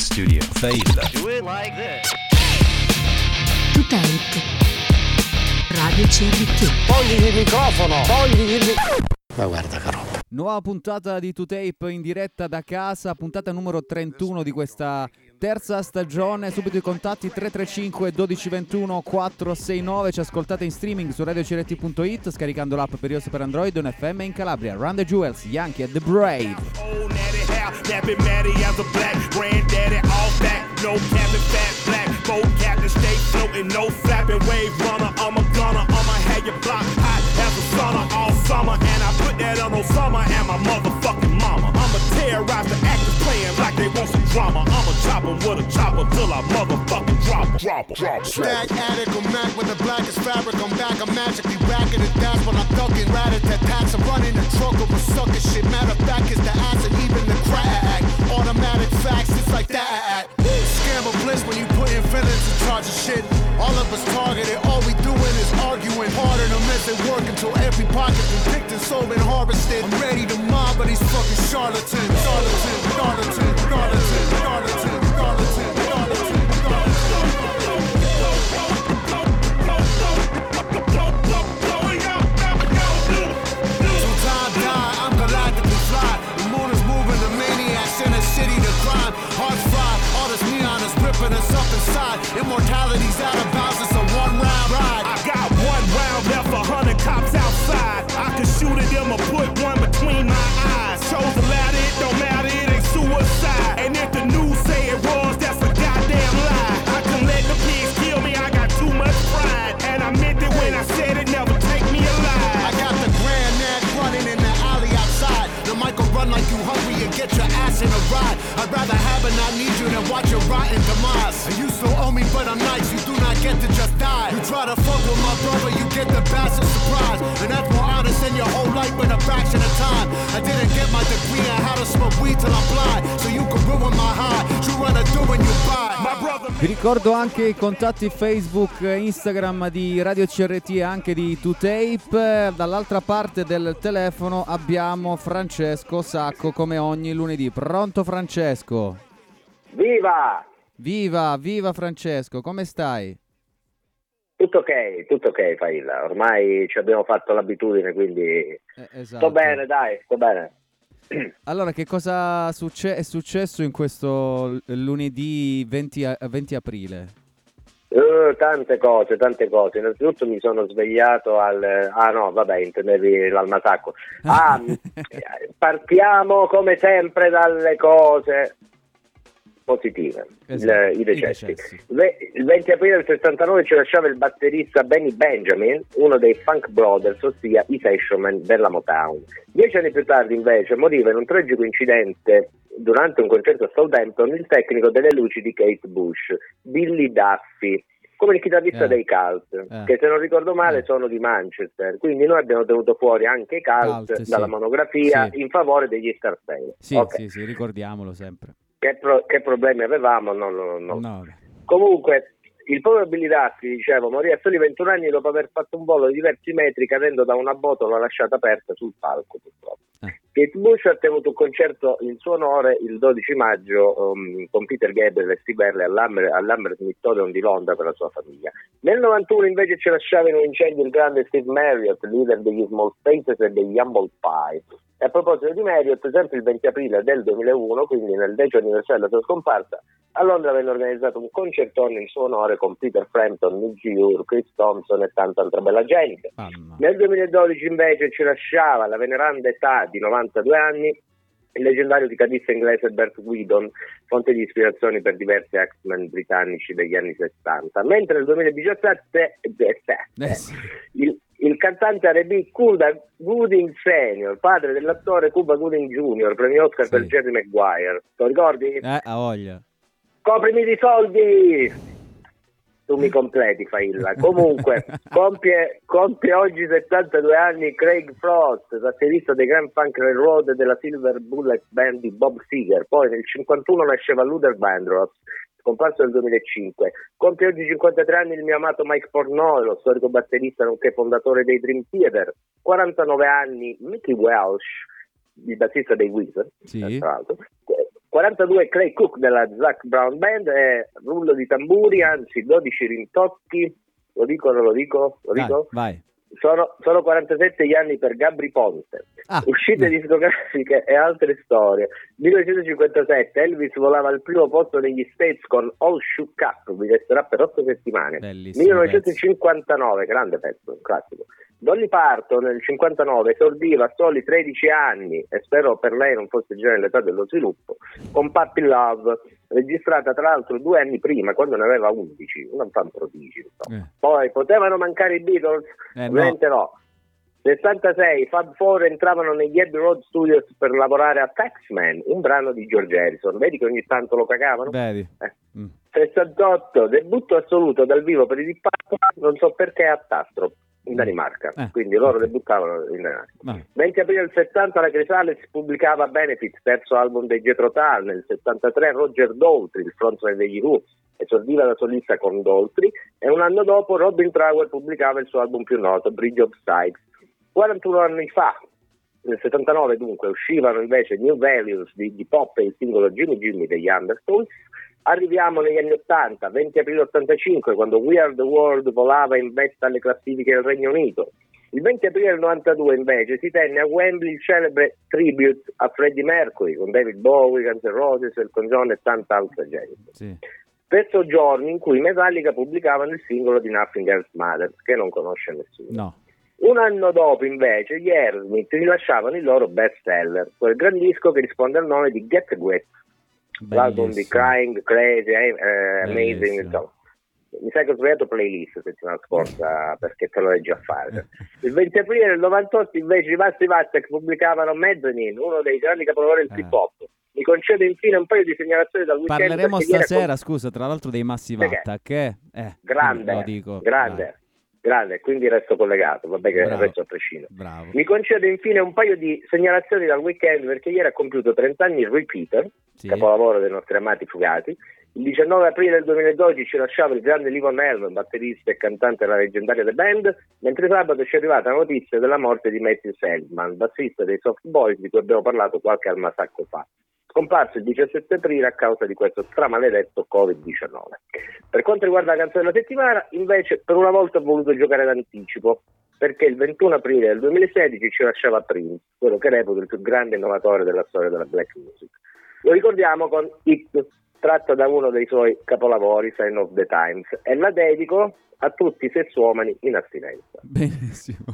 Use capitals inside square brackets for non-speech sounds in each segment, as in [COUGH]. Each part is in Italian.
studio. Failla. Do it like this. Tape. Radio CRT. Togli il microfono, togli il microfono. Ma guarda che roba. Nuova puntata di 2Tape in diretta da casa, puntata numero 31 di questa terza stagione. Subito i contatti 335 1221 469. Ci ascoltate in streaming su radiocrt.it scaricando l'app per iOS per Android, un FM in Calabria. Run the Jewels, Yankee e The Brave. All summer, and I put that on Osama and my motherfucking mama. Terrorize the actors playing like they want some drama. I'ma chop 'em with a chopper till I motherfucking drop 'em. Drop 'em. Drop 'em. Stack addict or Mac with the blackest fabric. I'm back, I'm magically racking it. That's when I'm thugging, rat at that tax. I'm running the truck over sucker shit. Matter of fact, it's the ass and even the crack. Automatic facts, it's like that. Of bliss when you put in villains in charge of shit. All of us targeted, all we doing is arguing. Harder them as they work until every pocket been picked and sold and harvested. I'm ready to mob, but these fucking charlatans. Charlatan, charlatan, charlatan, charlatan, inside. Immortality's out of bounds, it's a one round ride. I got one round left, a hundred cops outside. I could shoot at them or put one between my eyes. Chose to ladder, it don't matter, it ain't suicide. And if the news say it was, that's a goddamn lie. I can let the pigs kill me, I got too much pride. And I meant it when I said it, never take me alive. I got the Grand Nat running in the alley outside. The mic will run like you hungry and get your ass in a ride. I'd rather have and not need you than watch your rotten demise. And you still owe me, but I'm nice. You do not get to just die. You try to fuck with my brother, you get the bastard surprise. And that's more honest than your whole life in a fraction of time. I didn't get my degree on how to smoke weed till I'm blind. So you can ruin my high. You wanna do when you buy. My brother. Vi ricordo anche i contatti Facebook Instagram di Radio CRT e anche di 2Tape. Dall'altra parte del telefono abbiamo Francesco Sacco come ogni lunedì. Pronto Francesco? Viva! Viva, viva Francesco, come stai? Tutto ok, tutto ok, Failla. Ormai ci abbiamo fatto l'abitudine, quindi Eh, esatto. sto bene, dai, sto bene. [CLEARS THROAT] Allora, che cosa succe- è successo in questo lunedì 20, a- 20 aprile? Eh, tante cose, tante cose. Innanzitutto mi sono svegliato al... Ah no, vabbè, intendevi l'almasacco. Ah, [LAUGHS] partiamo come sempre dalle cose positive, Esatto, il- i decessi. Il 20 aprile del 69 ci lasciava il batterista Benny Benjamin, uno dei Funk Brothers, ossia i Sessionman della Motown. Dieci anni più tardi, invece, moriva in un tragico incidente durante un concerto a Southampton il tecnico delle luci di Kate Bush, Billy Duffy, come il chitarrista Eh. dei Cult, Eh. che se non ricordo male Eh. sono di Manchester. Quindi noi abbiamo tenuto fuori anche i Cult, Cult, sì. dalla monografia Sì. in favore degli Starsale. Sì, Ok. sì, sì, ricordiamolo sempre. Che, pro- che problemi avevamo? Non, non- non- No, Comunque, il povero Billy Duffy, dicevo, morì a soli 21 anni dopo aver fatto un volo di diversi metri cadendo da una botola lasciata aperta sul palco, purtroppo. Eh. Kate Bush ha tenuto un concerto in suo onore il 12 maggio um, con Peter Gabriel e Steve Earle all'Hammer- all'Hammersmith di Londra per la sua famiglia. Nel 91 invece ci lasciava in un incendio il grande Steve Marriott, leader degli Small Faces e degli Humble Pie. E a proposito di Marriott, sempre il 20 aprile del 2001, quindi nel decimo anniversario della sua scomparsa, a Londra venne organizzato un concertone in suo onore con Peter Frampton, Nick Ure, Chris Thompson e tanta altra bella gente. Nel 2012 invece ci lasciava alla veneranda età di 92 anni il leggendario chitarrista inglese Bert Whedon, fonte di ispirazioni per diversi X-Men britannici degli anni 60. Mentre nel 2017 eh, Eh sì. il, il cantante R&B Cuba Gooding Senior, padre dell'attore Cuba Gooding Jr., premio Oscar Sì. per Jerry Maguire. Lo ricordi? Eh, a voglia. Coprimi di soldi! Tu mi completi, Failla. Comunque, [LAUGHS] compie, compie oggi 72 anni Craig Frost, batterista dei Grand Funk Railroad e della Silver Bullet Band di Bob Seger. Poi nel 51 nasceva Luther Vandross, scomparso nel 2005. Compie oggi 53 anni il mio amato Mike Pornoy, lo storico batterista nonché fondatore dei Dream Theater. 49 anni Mickey Welsh, il bassista dei Weezer, Sì. tra l'altro. 49 42 Clay Cook della Zac Brown Band e rullo di tamburi, anzi 12 rintocchi, lo dico o non lo dico? Lo Dai, dico? vai. Sono, sono 47 gli anni per Gabri Ponte. Ah, Uscite eh. discografiche e altre storie. 1957 Elvis volava al primo posto negli States con All Shook Up, vi resterà per 8 settimane. Bellissimo 1959, grande pezzo, classico. Dolly Parton nel 59 esordiva a soli 13 anni, e spero per lei non fosse già nell'età dello sviluppo, con Puppy Love, registrata tra l'altro due anni prima, quando ne aveva 11, un fan prodigio. Eh. Poi potevano mancare i Beatles? Eh, no. Ovviamente no. 66 Fab Four entravano negli Abbey Road Studios per lavorare a Taxman, un brano di George Harrison. Vedi che ogni tanto lo cagavano? Vedi. Eh. Mm. 68 debutto assoluto dal vivo per i Deep non so perché a Tastrop in Danimarca. Eh. Quindi loro debuttavano in Danimarca. Vabbè. 20 aprile del 70 la Chrysalis pubblicava Benefit, terzo album dei Jethro Tull. Nel 73 Roger Daltrey, il frontman degli Who, esordiva da solista con Daltrey e un anno dopo Robin Trower pubblicava il suo album più noto, Bridge of Sighs. 41 anni fa, nel 79 dunque, uscivano invece New Values di, di Pop e il singolo Jimmy Jimmy degli Undertones. Arriviamo negli anni 80, 20 aprile 85, quando We Are the World volava in vetta alle classifiche del Regno Unito. Il 20 aprile del 92 invece si tenne a Wembley il celebre tribute a Freddie Mercury con David Bowie, Guns N' Roses, Elton John e tanta altra gente. Sì. Stesso giorno in cui Metallica pubblicavano il singolo di Nothing Else Matters, che non conosce nessuno. No. Un anno dopo, invece, gli Aerosmith rilasciavano il loro best seller, quel gran disco che risponde al nome di Get Wet, l'album di. Crying, Crazy, eh, eh, Amazing, insomma. Mi sa che ho sbagliato playlist settimana scorsa perché te lo leggi a fare. Il 20 aprile del 98 invece i Vasti Vatek pubblicavano Mezzanine, uno dei grandi capolavori del Eh. hip hop. Mi concedo infine un paio di segnalazioni dal weekend. Parleremo stasera, con- scusa, tra l'altro dei Massive? Attack, eh? Eh, Grande, lo dico. grande, Vai. Grande, quindi resto collegato, vabbè che Bravo. resto a prescindere. Bravo. Mi concedo infine un paio di segnalazioni dal weekend perché ieri ha compiuto 30 anni il Repeater, Sì. capolavoro dei nostri amati fugati. Il 19 aprile del 2012 ci lasciava il grande Livon Helm, batterista e cantante della leggendaria The Band, mentre sabato ci è arrivata la notizia della morte di Matthew Selman, bassista dei Soft Boys di cui abbiamo parlato qualche almasacco fa. Scomparso il 17 aprile a causa di questo stramaledetto Covid-19. Per quanto riguarda la canzone della settimana, invece, per una volta ho voluto giocare d'anticipo, perché il 21 aprile del 2016 ci lasciava Prince, quello che reputo il più grande innovatore della storia della black music. Lo ricordiamo con It, tratta da uno dei suoi capolavori, Sign of the Times, e la dedico a tutti i sessuomani in astinenza. Benissimo.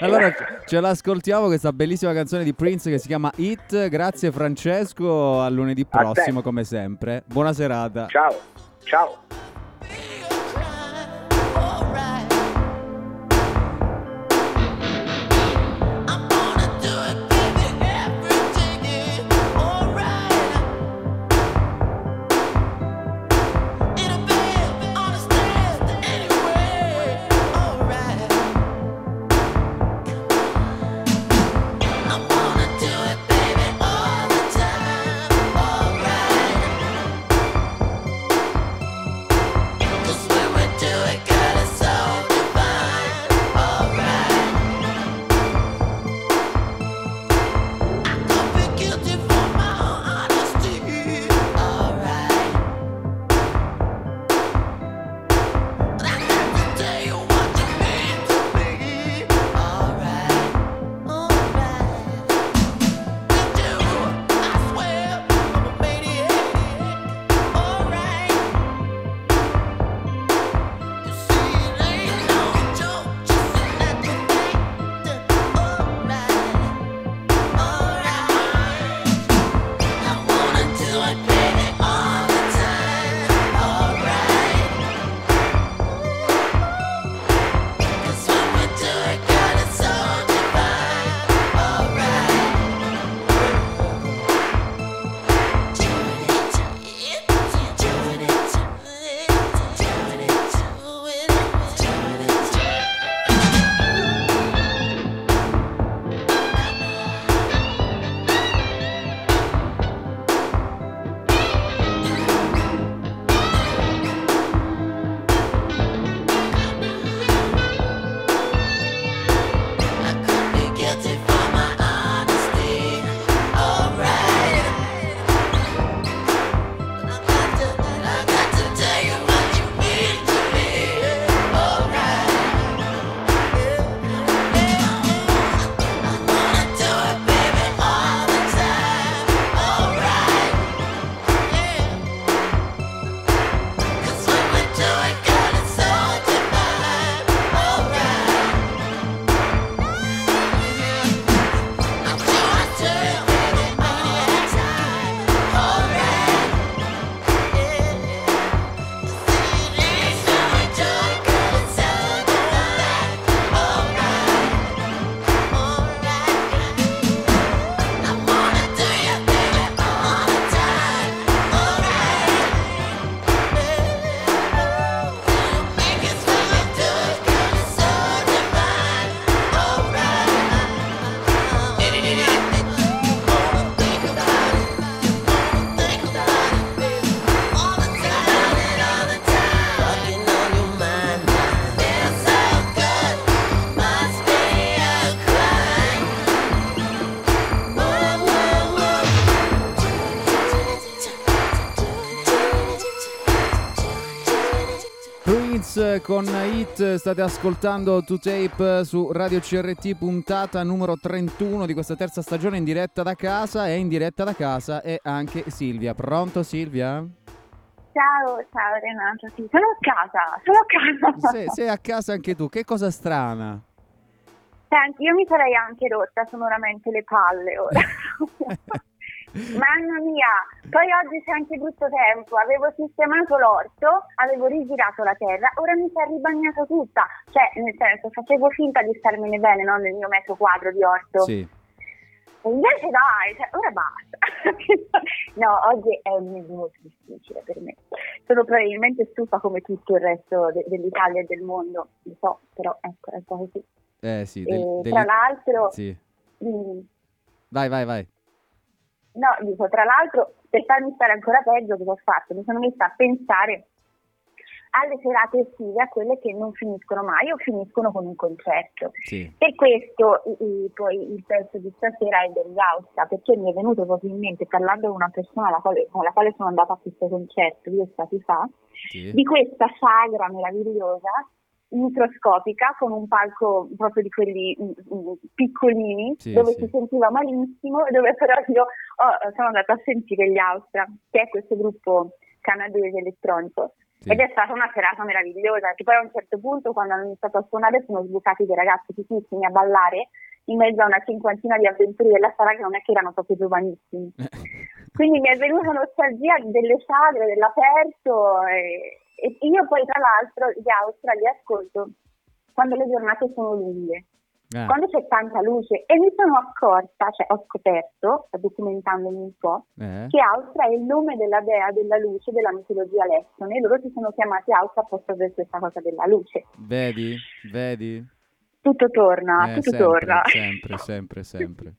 Allora ce l'ascoltiamo questa bellissima canzone di Prince che si chiama Hit. Grazie Francesco, a lunedì A prossimo come sempre. Buona serata. Ciao, ciao. Con Hit, state ascoltando To Tape su Radio CRT, puntata numero 31 di questa terza stagione in diretta da casa e in diretta da casa è anche Silvia. Pronto Silvia? Ciao, ciao Renato, sì, sono a casa, sono a casa. Se- sei a casa anche tu, che cosa strana? Senti, io mi sarei anche rotta sonoramente le palle ora. [LAUGHS] Mamma mia, poi oggi c'è anche brutto tempo, avevo sistemato l'orto, avevo rigirato la terra, ora mi si è ribagnata tutta, cioè nel senso facevo finta di starmene bene no, nel mio metro quadro di orto. Sì. E invece dai, cioè, ora basta. [LAUGHS] no, oggi è molto difficile per me. Sono probabilmente stufa come tutto il resto de- dell'Italia e del mondo, lo so, però ecco, è un po' così. Eh sì, E del- degli- tra l'altro, Sì. mm, Vai, vai, vai. No, dico, tra l'altro, per farmi stare ancora peggio, cosa ho fatto? Mi sono messa a pensare alle serate estive, a quelle che non finiscono mai o finiscono con un concerto. Sì. Per questo i- i- poi il pezzo di stasera è dell'Austa, perché mi è venuto proprio in mente, parlando con una persona alla quale- con la quale sono andata a questo concerto due stati fa, Sì. di questa sagra meravigliosa, microscopica, con un palco proprio di quelli mm, mm, piccolini, Sì, dove sì. si sentiva malissimo, e dove però io ho- sono andata a sentire gli Austra, che è questo gruppo canadese elettronico. Sì. Ed è stata una serata meravigliosa, che poi a un certo punto quando hanno iniziato a suonare sono sbucati dei ragazzi fichissimi a ballare in mezzo a una cinquantina di avventure della sala che non è che erano proprio giovanissimi. [LAUGHS] Quindi mi è venuta nostalgia delle sagre, dell'aperto e, e io poi tra l'altro gli Austra li ascolto quando le giornate sono lunghe, Ah, quando c'è tanta luce e mi sono accorta, cioè ho scoperto, documentandomi un po', eh? che Austra è il nome della dea della luce della mitologia lessone e loro si sono chiamati Austra apposta per questa cosa della luce. Vedi? Vedi? Tutto torna, Eh, tutto sempre, torna. sempre, sempre, sempre.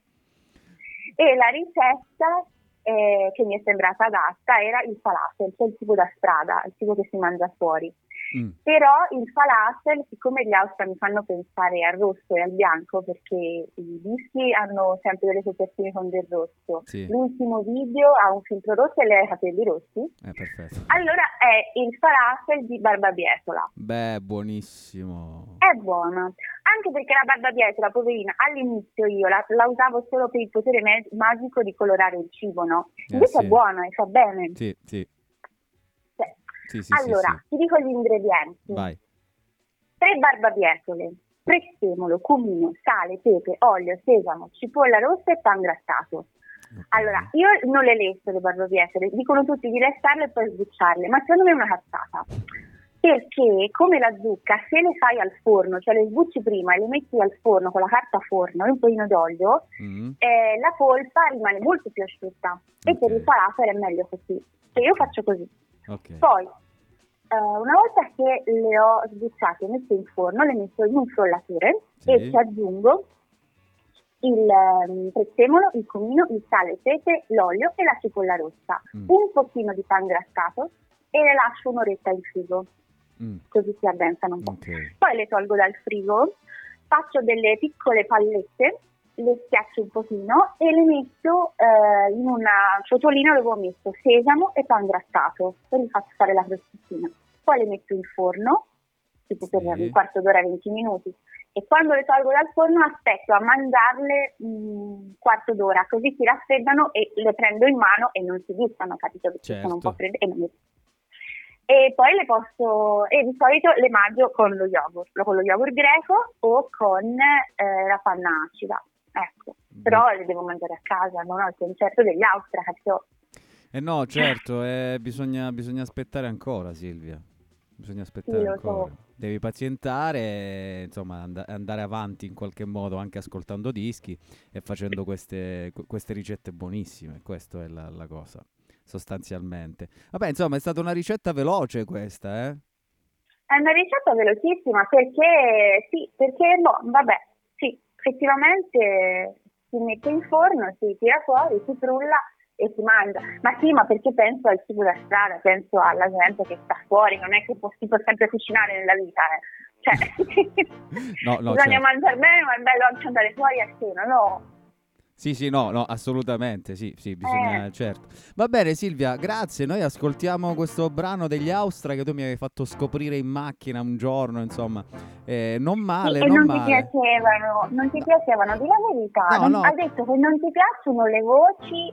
[LAUGHS] E la ricetta eh, che mi è sembrata adatta era il falafel, cioè il tipo da strada, il tipo che si mangia fuori. Mm. Però il falafel, siccome gli Austra mi fanno pensare al rosso e al bianco, perché i dischi hanno sempre delle copertine con del rosso, Sì. l'ultimo video ha un filtro rosso e lei ha i capelli rossi, Eh, perfetto. allora è il falafel di Barbabietola. Beh, buonissimo. È buona, anche perché la barbabietola, poverina, all'inizio io la, la usavo solo per il potere me- magico di colorare il cibo, no? Eh, Invece sì. è buona e fa bene. Sì, sì, sì, sì, allora, sì. ti dico gli ingredienti. Vai. Tre barbabietole, prezzemolo, cumino, sale, pepe, olio, sesamo, cipolla rossa e pan grattato. Allora, io non le lesto le barbabietole, dicono tutti di lestarle e poi sbucciarle, ma secondo me è una cazzata. Perché come la zucca, se le fai al forno, cioè le sbucci prima e le metti al forno con la carta forno e un pochino d'olio, Mm. eh, la polpa rimane molto più asciutta. E per il falafel è meglio così. Cioè io faccio così. Ok. Poi, eh, una volta che le ho sbucciate e messe in forno, le metto in un frullatore Sì. e ci aggiungo il ehm, prezzemolo, il comino, il sale, il pepe, l'olio e la cipolla rossa. Mm. Un pochino di pan grattato e le lascio un'oretta in frigo, Mm. così si addensano un po'. Ok. Poi le tolgo dal frigo, faccio delle piccole pallette, le schiaccio un pochino e le metto eh, in una ciotolina dove ho messo sesamo e pan grattato e li faccio fare la crostettina. Poi le metto in forno, tipo per Sì. un quarto d'ora, 20 minuti. E quando le tolgo dal forno aspetto a mangiarle un quarto d'ora, così si raffreddano e le prendo in mano e non si gustano, capito? Perché sono un po' Certo. fredde e non mi e poi le posso, e di solito le mangio con lo yogurt, con lo yogurt greco o con eh, la panna acida. Ecco, però le devo mangiare a casa, non al concerto degli Austria, capito? Eh no, certo, eh, bisogna, bisogna aspettare ancora, Silvia. Bisogna aspettare Sì, ancora. so. Devi pazientare, insomma, and- andare avanti in qualche modo anche ascoltando dischi e facendo queste, que- queste ricette buonissime. Questa è la, la cosa, sostanzialmente. Vabbè, insomma, è stata una ricetta veloce questa, eh? È una ricetta velocissima perché, sì, perché, boh, vabbè, sì, effettivamente si mette in forno, si tira fuori, si frulla e si mangia. Ma sì, ma perché penso al cibo da strada, penso alla gente che sta fuori, non è che si può sempre cucinare nella vita, eh. Cioè, [LAUGHS] No, no, [LAUGHS] bisogna certo. mangiare bene, ma è bello anche andare fuori a cena, no? Sì, sì, no, no, assolutamente, sì, sì, bisogna, Eh. certo. Va bene Silvia, grazie, noi ascoltiamo questo brano degli Austra che tu mi avevi fatto scoprire in macchina un giorno, insomma, Eh, non male, Sì, non non ti male. piacevano, non ti piacevano, di la verità. No, no. Hai detto che non ti piacciono le voci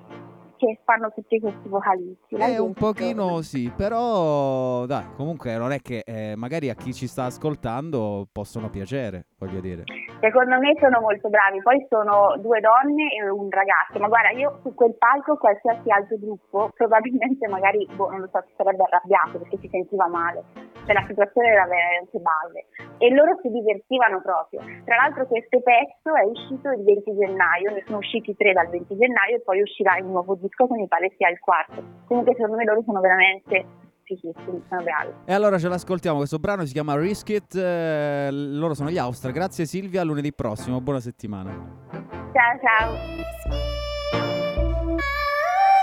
che fanno tutti questi vocalisti. l'hai Eh, un pochino sì, però dai, comunque non è che eh, magari a chi ci sta ascoltando possono piacere, voglio dire. Secondo me sono molto bravi, poi sono due donne e un ragazzo, ma guarda io su quel palco qualsiasi altro gruppo probabilmente magari, boh, non lo so, si sarebbe arrabbiato perché si sentiva male, cioè la situazione era veramente balle e loro si divertivano proprio. Tra l'altro questo pezzo è uscito il 20 gennaio, ne sono usciti tre dal 20 gennaio e poi uscirà il nuovo disco che mi pare sia il quarto. Comunque secondo me loro sono veramente fichissimi, sono bravi. E allora ce l'ascoltiamo, questo brano si chiama Risk It, eh, loro sono gli Austra, grazie Silvia, lunedì prossimo, buona settimana. Ciao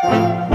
ciao!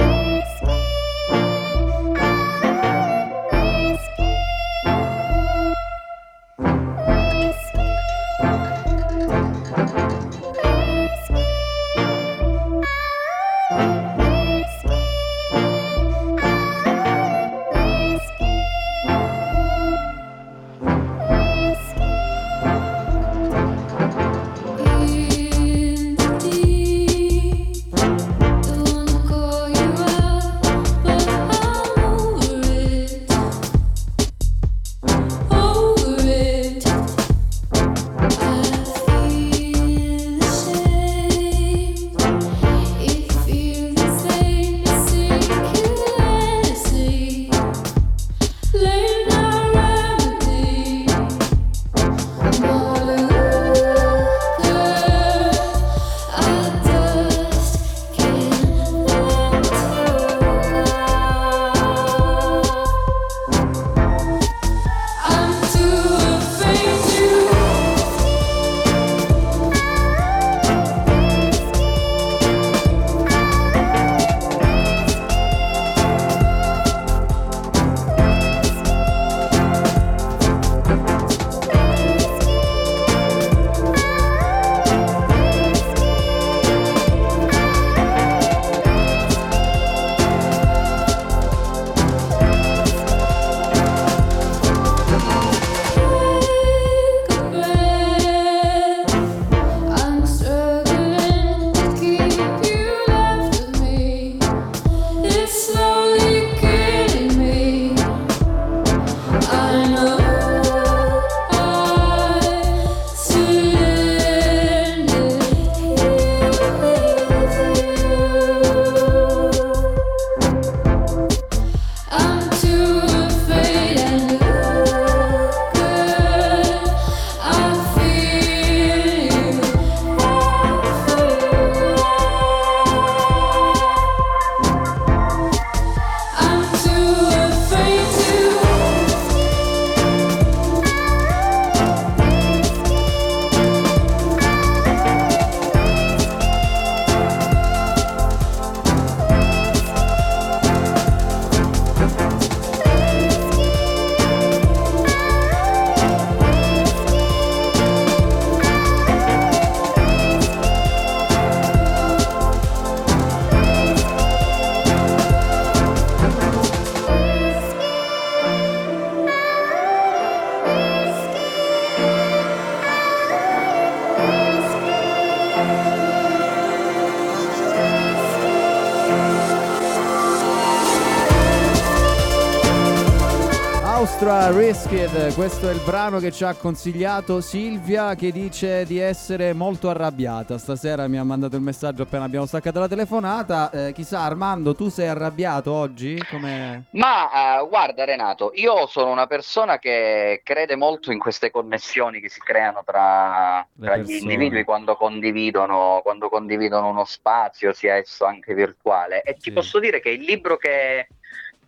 Risked, questo è il brano che ci ha consigliato Silvia che dice di essere molto arrabbiata. Stasera mi ha mandato il messaggio appena abbiamo staccato la telefonata. Eh, chissà Armando, tu sei arrabbiato oggi? Come... Ma eh, guarda Renato, io sono una persona che crede molto in queste connessioni che si creano tra, tra gli individui quando condividono, quando condividono uno spazio, sia esso anche virtuale. E ti Sì. posso dire che il libro che,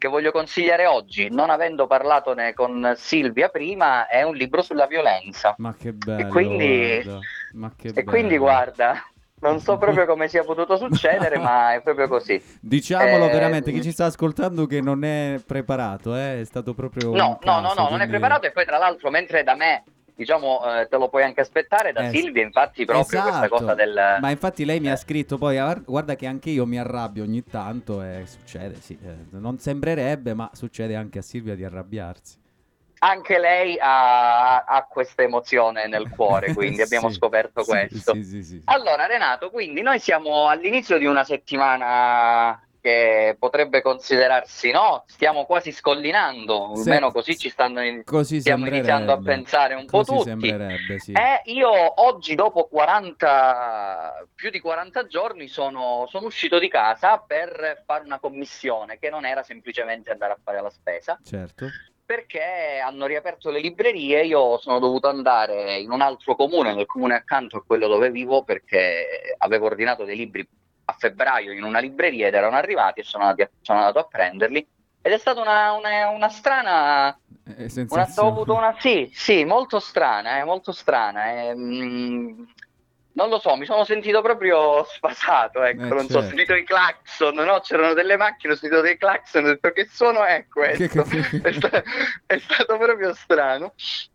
che voglio consigliare oggi, non avendo parlatone con Silvia prima, è un libro sulla violenza. Ma che bello. quindi- guarda. E quindi bello. guarda, non so proprio [LAUGHS] come sia potuto succedere, ma è proprio così. Diciamolo Eh, veramente, chi ci sta ascoltando che non è preparato, eh, è stato proprio... No, no, no, no, non è quindi- preparato e poi tra l'altro mentre da me diciamo eh, te lo puoi anche aspettare da Eh, Silvia, infatti proprio questa Esatto. cosa del... Ma infatti lei mi ha Eh. scritto poi, "Ah, guarda che anche io mi arrabbio ogni tanto e succede, sì. eh, non sembrerebbe, ma succede anche a Silvia di arrabbiarsi. Anche lei ha, ha questa emozione nel cuore, [LAUGHS] quindi abbiamo Sì, scoperto questo. Sì, sì, sì. Allora, Renato, quindi noi siamo all'inizio di una settimana che potrebbe considerarsi, no? Stiamo quasi scollinando, Sì. almeno così ci stanno in- Così stiamo iniziando a pensare un po' tutti. sembrerebbe, sì. E io oggi, dopo 40, più di 40 giorni, sono, sono uscito di casa per fare una commissione che non era semplicemente andare a fare la spesa, Certo. perché hanno riaperto le librerie. Io sono dovuto andare in un altro comune, nel comune accanto a quello dove vivo, perché avevo ordinato dei libri a febbraio in una libreria ed erano arrivati e sono, andati sono andato a prenderli. Ed è stata una, una- una strana Eh, una, ho avuto una, sì, sì, molto strana, eh, molto strana. eh, mm, non lo so, mi sono sentito proprio sfasato, ecco, Eh, non so, ho certo. sentito i clacson, no? C'erano delle macchine, ho sentito dei clacson, ho detto che suono è questo? È, sta- è stato proprio strano.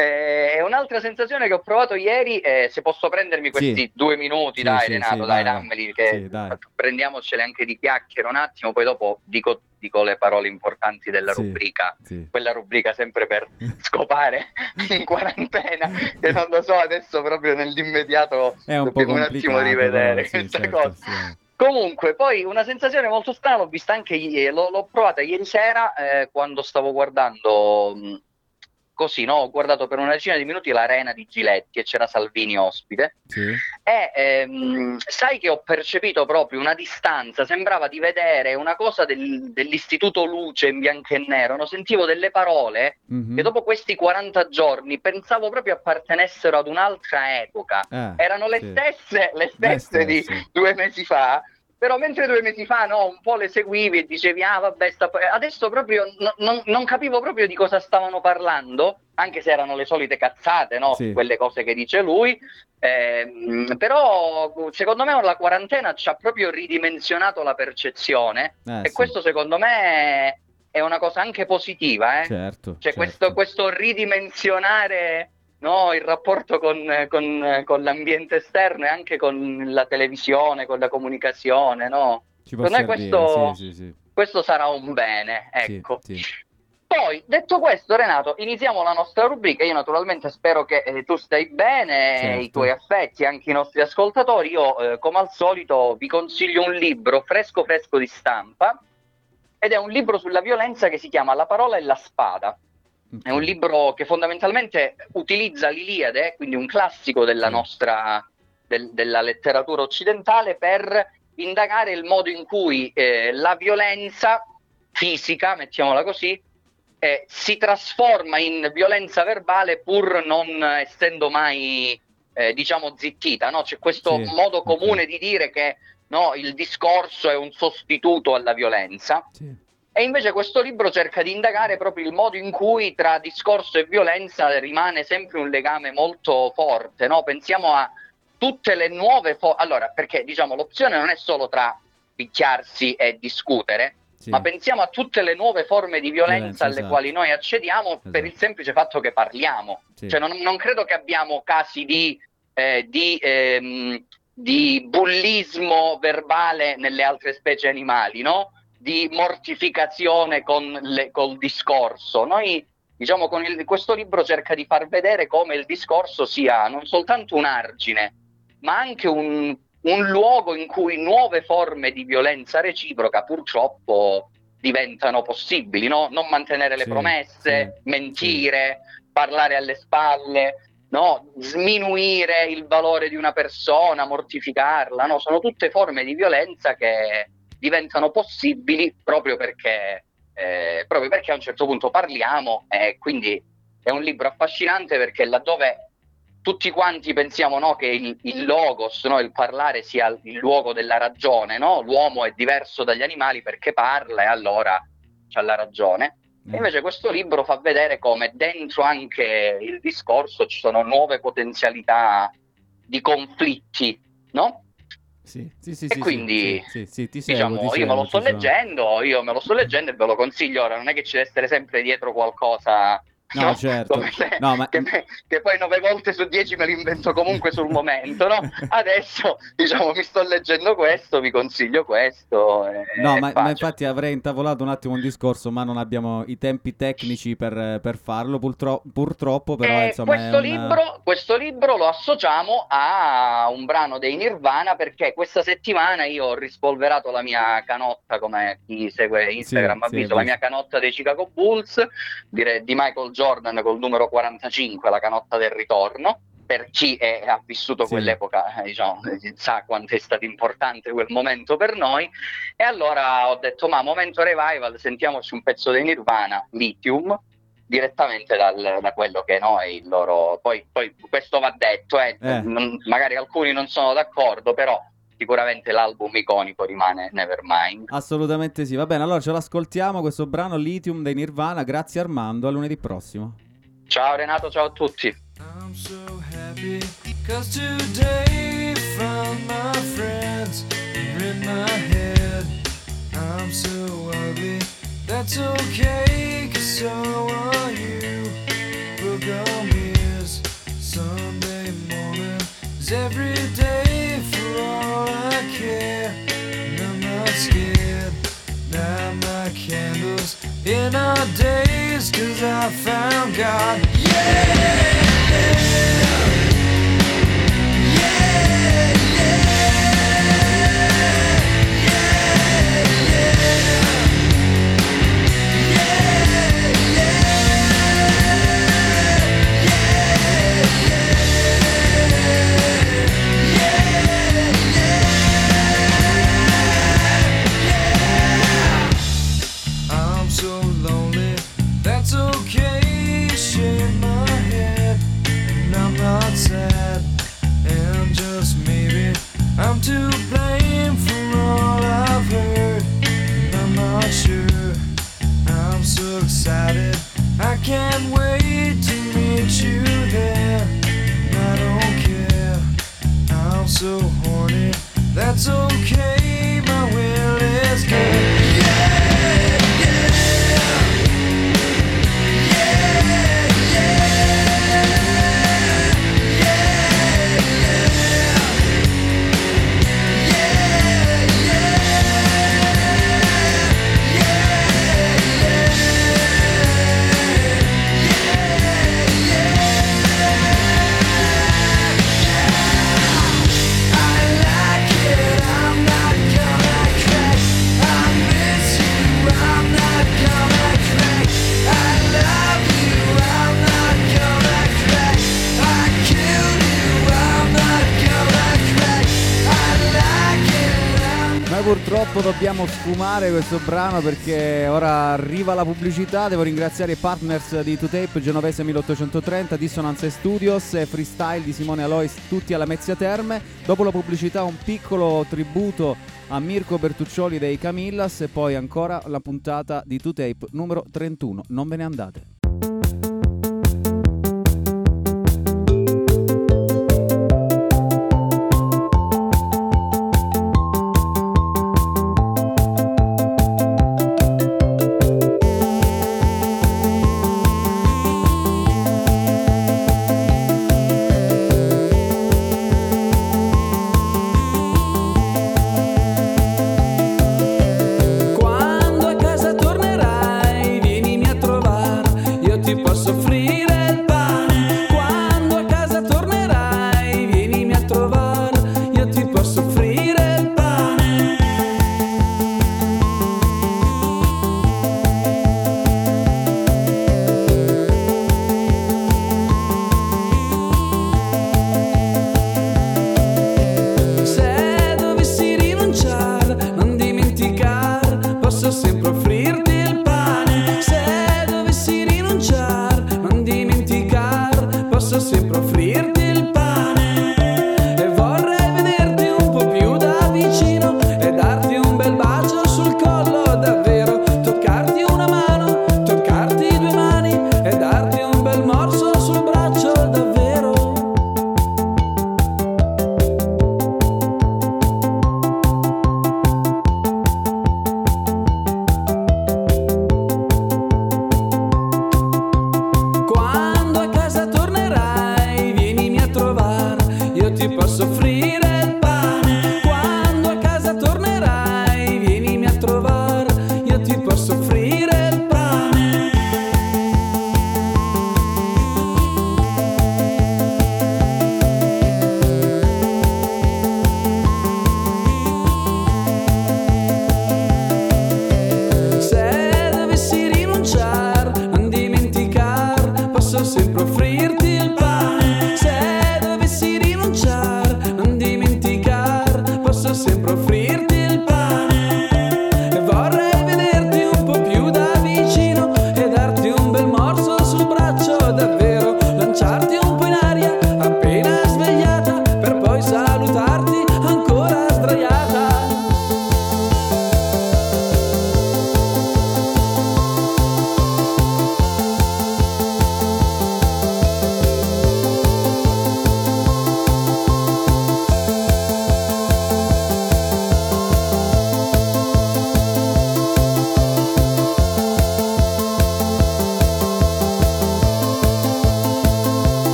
Eh, un'altra sensazione che ho provato ieri, eh, se posso prendermi questi Sì. due minuti, Sì, dai sì, Renato, dai, vai. dammeli, che dai. prendiamocele anche di chiacchiere un attimo, poi dopo dico, dico le parole importanti della rubrica quella rubrica sempre per [LAUGHS] scopare [LAUGHS] in quarantena, che non lo so, adesso proprio nell'immediato È un po' dobbiamo un attimo rivedere però, questa certo, cosa. sì. Comunque, poi una sensazione molto strana l'ho vista anche ieri, l'ho, l'ho provata ieri sera eh, quando stavo guardando mh, così, no? Ho guardato per una decina di minuti l'arena di Giletti e c'era Salvini ospite. Sì. E ehm, sai che ho percepito proprio una distanza, sembrava di vedere una cosa del- dell'Istituto Luce in bianco e nero, no? Sentivo delle parole Mhm. che dopo questi 40 giorni pensavo proprio appartenessero ad un'altra epoca. Ah, Erano le sì. stesse, le Le stesse di stesse. due mesi fa, però mentre due mesi fa no, un po' le seguivi e dicevi, ah vabbè, sta... adesso proprio no- non, non capivo proprio di cosa stavano parlando, anche se erano le solite cazzate, no? Sì. quelle cose che dice lui, Ehm, però secondo me la quarantena ci ha proprio ridimensionato la percezione Eh, e sì. questo secondo me è una cosa anche positiva, eh? Certo. Cioè, certo. questo, questo ridimensionare no, il rapporto con, con- con l'ambiente esterno e anche con la televisione, con la comunicazione, no? Per me questo- sì, sì, sì. Questo sarà un bene, ecco. Poi, detto questo, Renato, iniziamo la nostra rubrica. Io naturalmente spero che eh, tu stai bene, Certo. i tuoi affetti, anche i nostri ascoltatori. Io, eh, come al solito, vi consiglio un libro fresco fresco di stampa ed è un libro sulla violenza che si chiama La parola e la spada. È un libro che fondamentalmente utilizza l'Iliade, quindi un classico della nostra del- della letteratura occidentale, per indagare il modo in cui eh, la violenza fisica, mettiamola così, eh, si trasforma in violenza verbale pur non essendo mai, eh, diciamo, zittita. No? C'è questo Sì, modo comune di dire che no, il discorso è un sostituto alla violenza. Sì. E invece questo libro cerca di indagare proprio il modo in cui tra discorso e violenza rimane sempre un legame molto forte, no? Pensiamo a tutte le nuove forme. Allora, perché diciamo l'opzione non è solo tra picchiarsi e discutere, Sì. ma pensiamo a tutte le nuove forme di violenza, Violenza, alle esatto. quali noi accediamo per Esatto. il semplice fatto che parliamo. Sì. Cioè, non, non credo che abbiamo casi di, eh, di, ehm, di bullismo verbale nelle altre specie animali, no? Di mortificazione con le- col discorso. Noi, diciamo, con il- questo libro cerca di far vedere come il discorso sia non soltanto un argine, ma anche un, un luogo in cui nuove forme di violenza reciproca purtroppo diventano possibili, no? Non mantenere le Sì, promesse, sì, mentire, parlare alle spalle, no? Sminuire il valore di una persona, mortificarla, no? Sono tutte forme di violenza che diventano possibili proprio perché, eh, proprio perché a un certo punto parliamo e quindi è un libro affascinante perché laddove tutti quanti pensiamo no, che il, il logos, no, il parlare sia il luogo della ragione, no? l'uomo è diverso dagli animali perché parla e allora c'ha la ragione. Eh, E invece questo libro fa vedere come dentro anche il discorso ci sono nuove potenzialità di conflitti, no? Sì, sì, sì, e sì, quindi, sì, sì, ti seguo, Diciamo, ti io me lo seguo, sto leggendo, io me lo sto leggendo e ve lo consiglio. Ora, non è che ci deve essere sempre dietro qualcosa No, certo. [LAUGHS] Se- No, ma- che, che poi nove volte su dieci me li invento comunque sul momento, no? [LAUGHS] Adesso, diciamo, mi sto leggendo questo, vi consiglio questo. e- No, e ma, ma infatti avrei intavolato un attimo un discorso, ma non abbiamo i tempi tecnici per, per farlo, purtro- purtroppo, però Eh, insomma questo, un- libro, questo libro lo associamo a un brano dei Nirvana perché questa settimana io ho rispolverato la mia canotta, come chi segue Instagram ha sì, visto, la mia canotta dei Chicago Bulls dire- di Michael Jordan col numero 45, la canotta del ritorno. Per chi è- ha vissuto Sì. quell'epoca, eh, diciamo, sa quanto è stato importante quel momento per noi. E allora ho detto: Ma momento revival, sentiamoci un pezzo dei Nirvana, Lithium, direttamente dal- da quello che no, è il loro. Poi, poi questo va detto, eh, Eh. non- magari alcuni non sono d'accordo, però sicuramente l'album iconico rimane Nevermind. Assolutamente sì. Va bene, allora ce l'ascoltiamo questo brano Lithium dei Nirvana. Grazie Armando, a lunedì prossimo. Ciao Renato, ciao a tutti. I'm so happy cause today found my friends in my head. I'm so ugly, that's okay cause so our days cause I found God. I'm purtroppo dobbiamo sfumare questo brano perché ora arriva la pubblicità. Devo ringraziare i partners di 2Tape, Genovese 1830, Dissonance Studios e Freestyle di Simone Alois, tutti alla Mezzia Terme. Dopo la pubblicità un piccolo tributo a Mirko Bertuccioli dei Camillas e poi ancora la puntata di 2Tape numero 31. Non ve ne andate.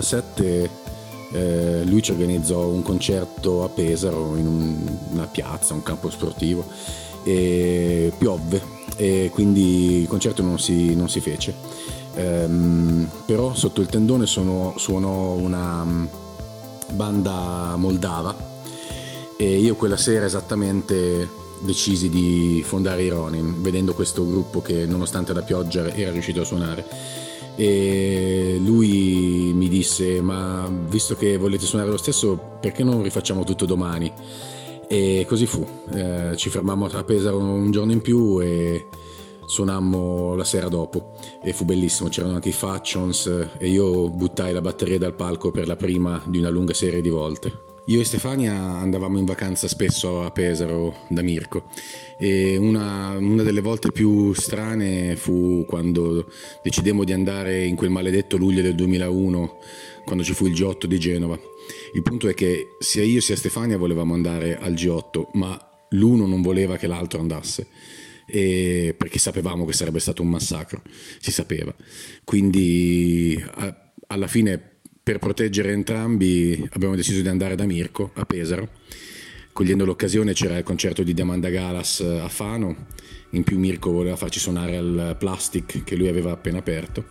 1997 eh, lui ci organizzò un concerto a Pesaro in un- una piazza, un campo sportivo e piovve e quindi il concerto non si, non si fece. Ehm, però sotto il tendone suonò, suonò una mm, banda moldava e io quella sera esattamente decisi di fondare i Ronin, vedendo questo gruppo che nonostante la pioggia era riuscito a suonare. E lui disse, ma visto che volete suonare lo stesso, perché non rifacciamo tutto domani? E così fu, Eh, ci fermammo a Pesaro un giorno in più e suonammo la sera dopo e fu bellissimo, c'erano anche i Factions e io buttai la batteria dal palco per la prima di una lunga serie di volte. Io e Stefania andavamo in vacanza spesso a Pesaro da Mirko e una, una delle volte più strane fu quando decidemmo di andare in quel maledetto luglio del 2001 quando ci fu il G8 di Genova. Il punto è che sia io sia Stefania volevamo andare al G8 ma l'uno non voleva che l'altro andasse perché sapevamo che sarebbe stato un massacro, si sapeva. Quindi a- alla fine per proteggere entrambi abbiamo deciso di andare da Mirko a Pesaro. Cogliendo l'occasione c'era il concerto di Diamanda Galas a Fano, in più Mirko voleva farci suonare al Plastic che lui aveva appena aperto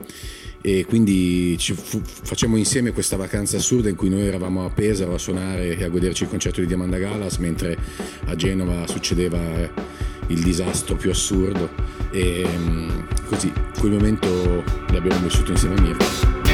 e quindi fu- facciamo insieme questa vacanza assurda in cui noi eravamo a Pesaro a suonare e a goderci il concerto di Diamanda Galas mentre a Genova succedeva eh, il disastro più assurdo e mm, così quel momento l'abbiamo vissuto insieme a Mirko.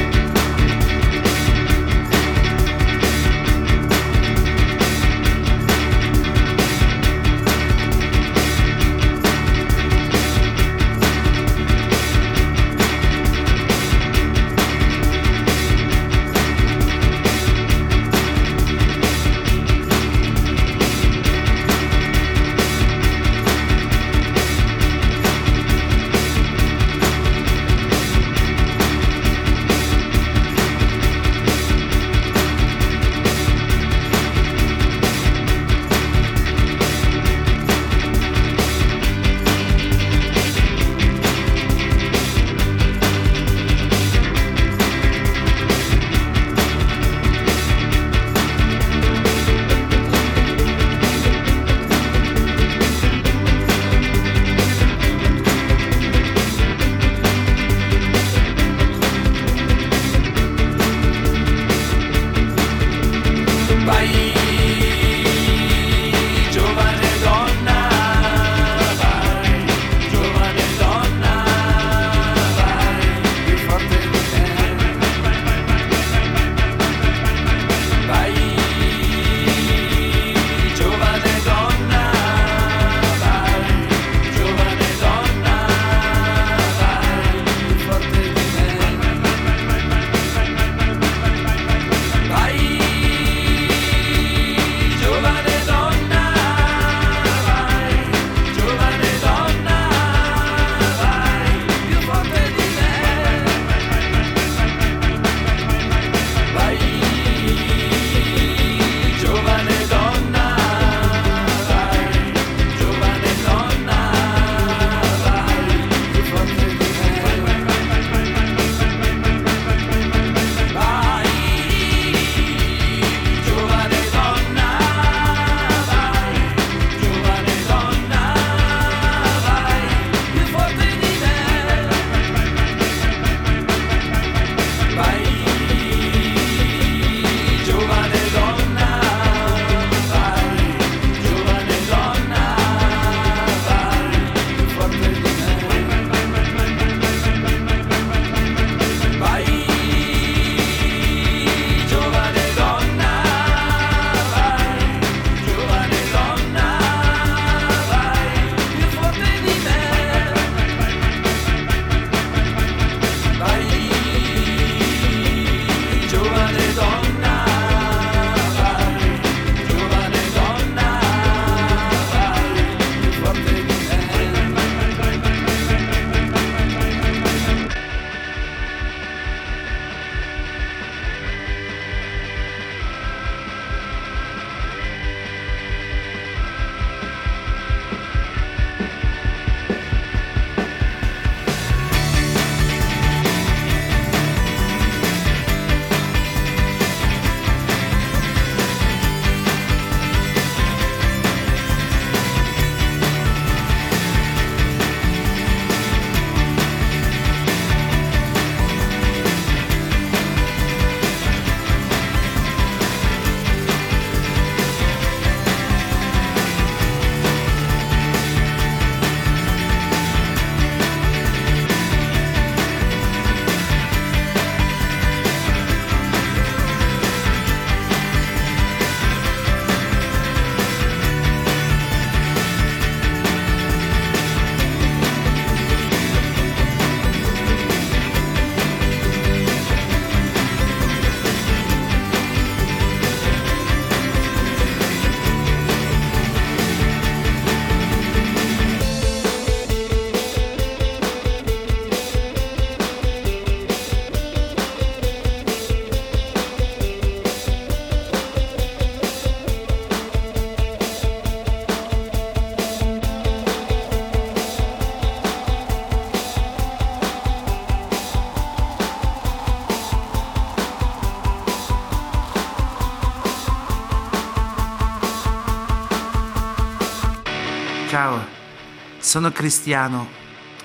Sono Cristiano,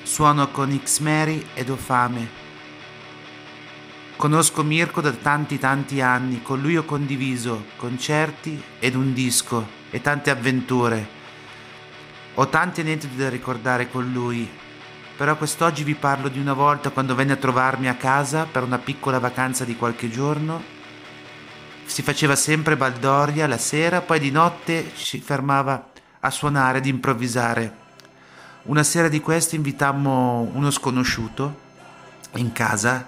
suono con X-Mary ed ho fame. Conosco Mirko da tanti tanti anni, con lui ho condiviso concerti ed un disco e tante avventure. Ho tanti aneddoti da ricordare con lui, però quest'oggi vi parlo di una volta quando venne a trovarmi a casa per una piccola vacanza di qualche giorno. Si faceva sempre baldoria la sera, poi di notte ci fermava a suonare, ad improvvisare. Una sera di queste invitammo uno sconosciuto in casa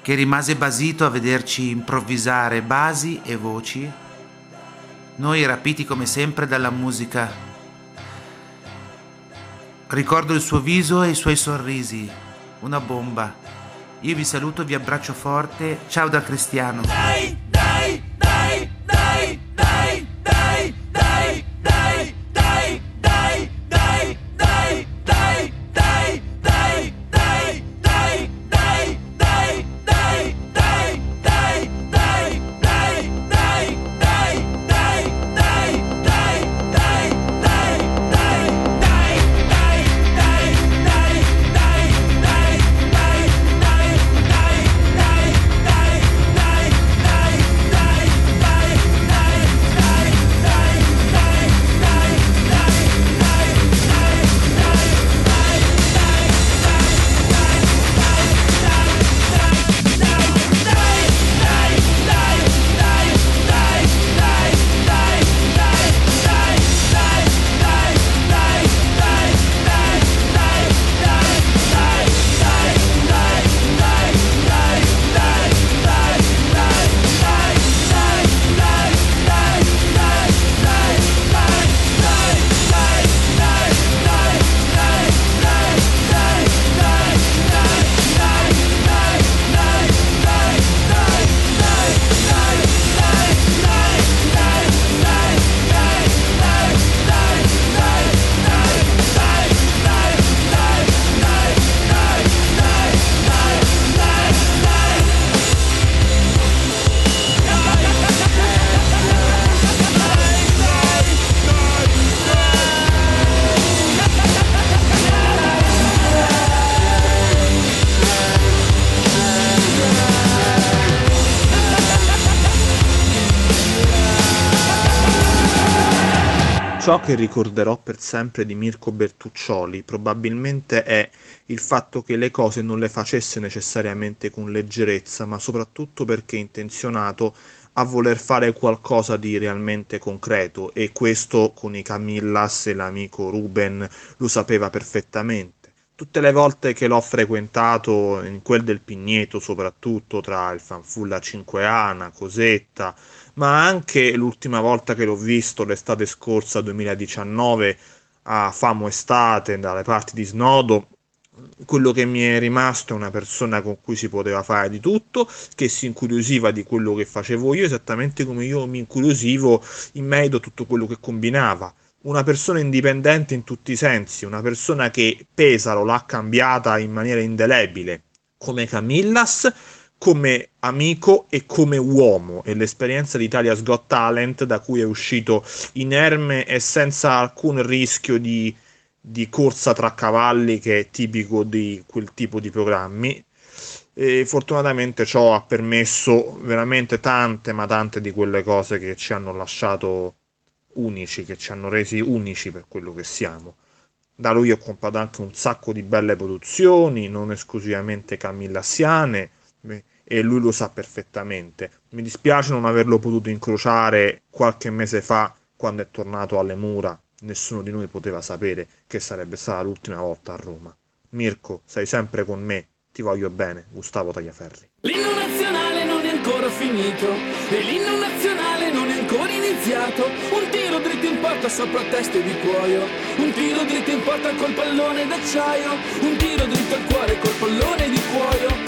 che rimase basito a vederci improvvisare basi e voci. Noi rapiti come sempre dalla musica. Ricordo il suo viso e i suoi sorrisi. Una bomba. Io vi saluto, vi abbraccio forte. Ciao da Cristiano. dai, dai, Che ricorderò per sempre di Mirko Bertuccioli probabilmente è il fatto che le cose non le facesse necessariamente con leggerezza, ma soprattutto perché intenzionato a voler fare qualcosa di realmente concreto e questo con i Camillas e l'amico Ruben lo sapeva perfettamente. Tutte le volte che l'ho frequentato, in quel del Pigneto soprattutto, tra il Fanfulla Cinqueana, Cosetta, ma anche l'ultima volta che l'ho visto l'estate scorsa 2019 a Famo Estate dalle parti di Snodo quello che mi è rimasto è una persona con cui si poteva fare di tutto, che si incuriosiva di quello che facevo io, esattamente come io mi incuriosivo in merito a tutto quello che combinava. Una persona indipendente in tutti i sensi, una persona che Pesaro l'ha cambiata in maniera indelebile, come Camillas, come amico e come uomo e l'esperienza di Italia's Got Talent da cui è uscito inerme e senza alcun rischio di, di corsa tra cavalli che è tipico di quel tipo di programmi e fortunatamente ciò ha permesso veramente tante ma tante di quelle cose che ci hanno lasciato unici, che ci hanno resi unici per quello che siamo. Da lui ho comprato anche un sacco di belle produzioni, non esclusivamente camillassiane, e lui lo sa perfettamente. Mi dispiace non averlo potuto incrociare qualche mese fa quando è tornato alle mura. Nessuno di noi poteva sapere che sarebbe stata l'ultima volta a Roma. Mirko, sei sempre con me, ti voglio bene, Gustavo Tagliaferri. L'inno nazionale non è ancora finito e l'inno nazionale non è ancora iniziato. Un tiro dritto in porta sopra teste di cuoio, un tiro dritto in porta col pallone d'acciaio, un tiro dritto al cuore col pallone di cuoio,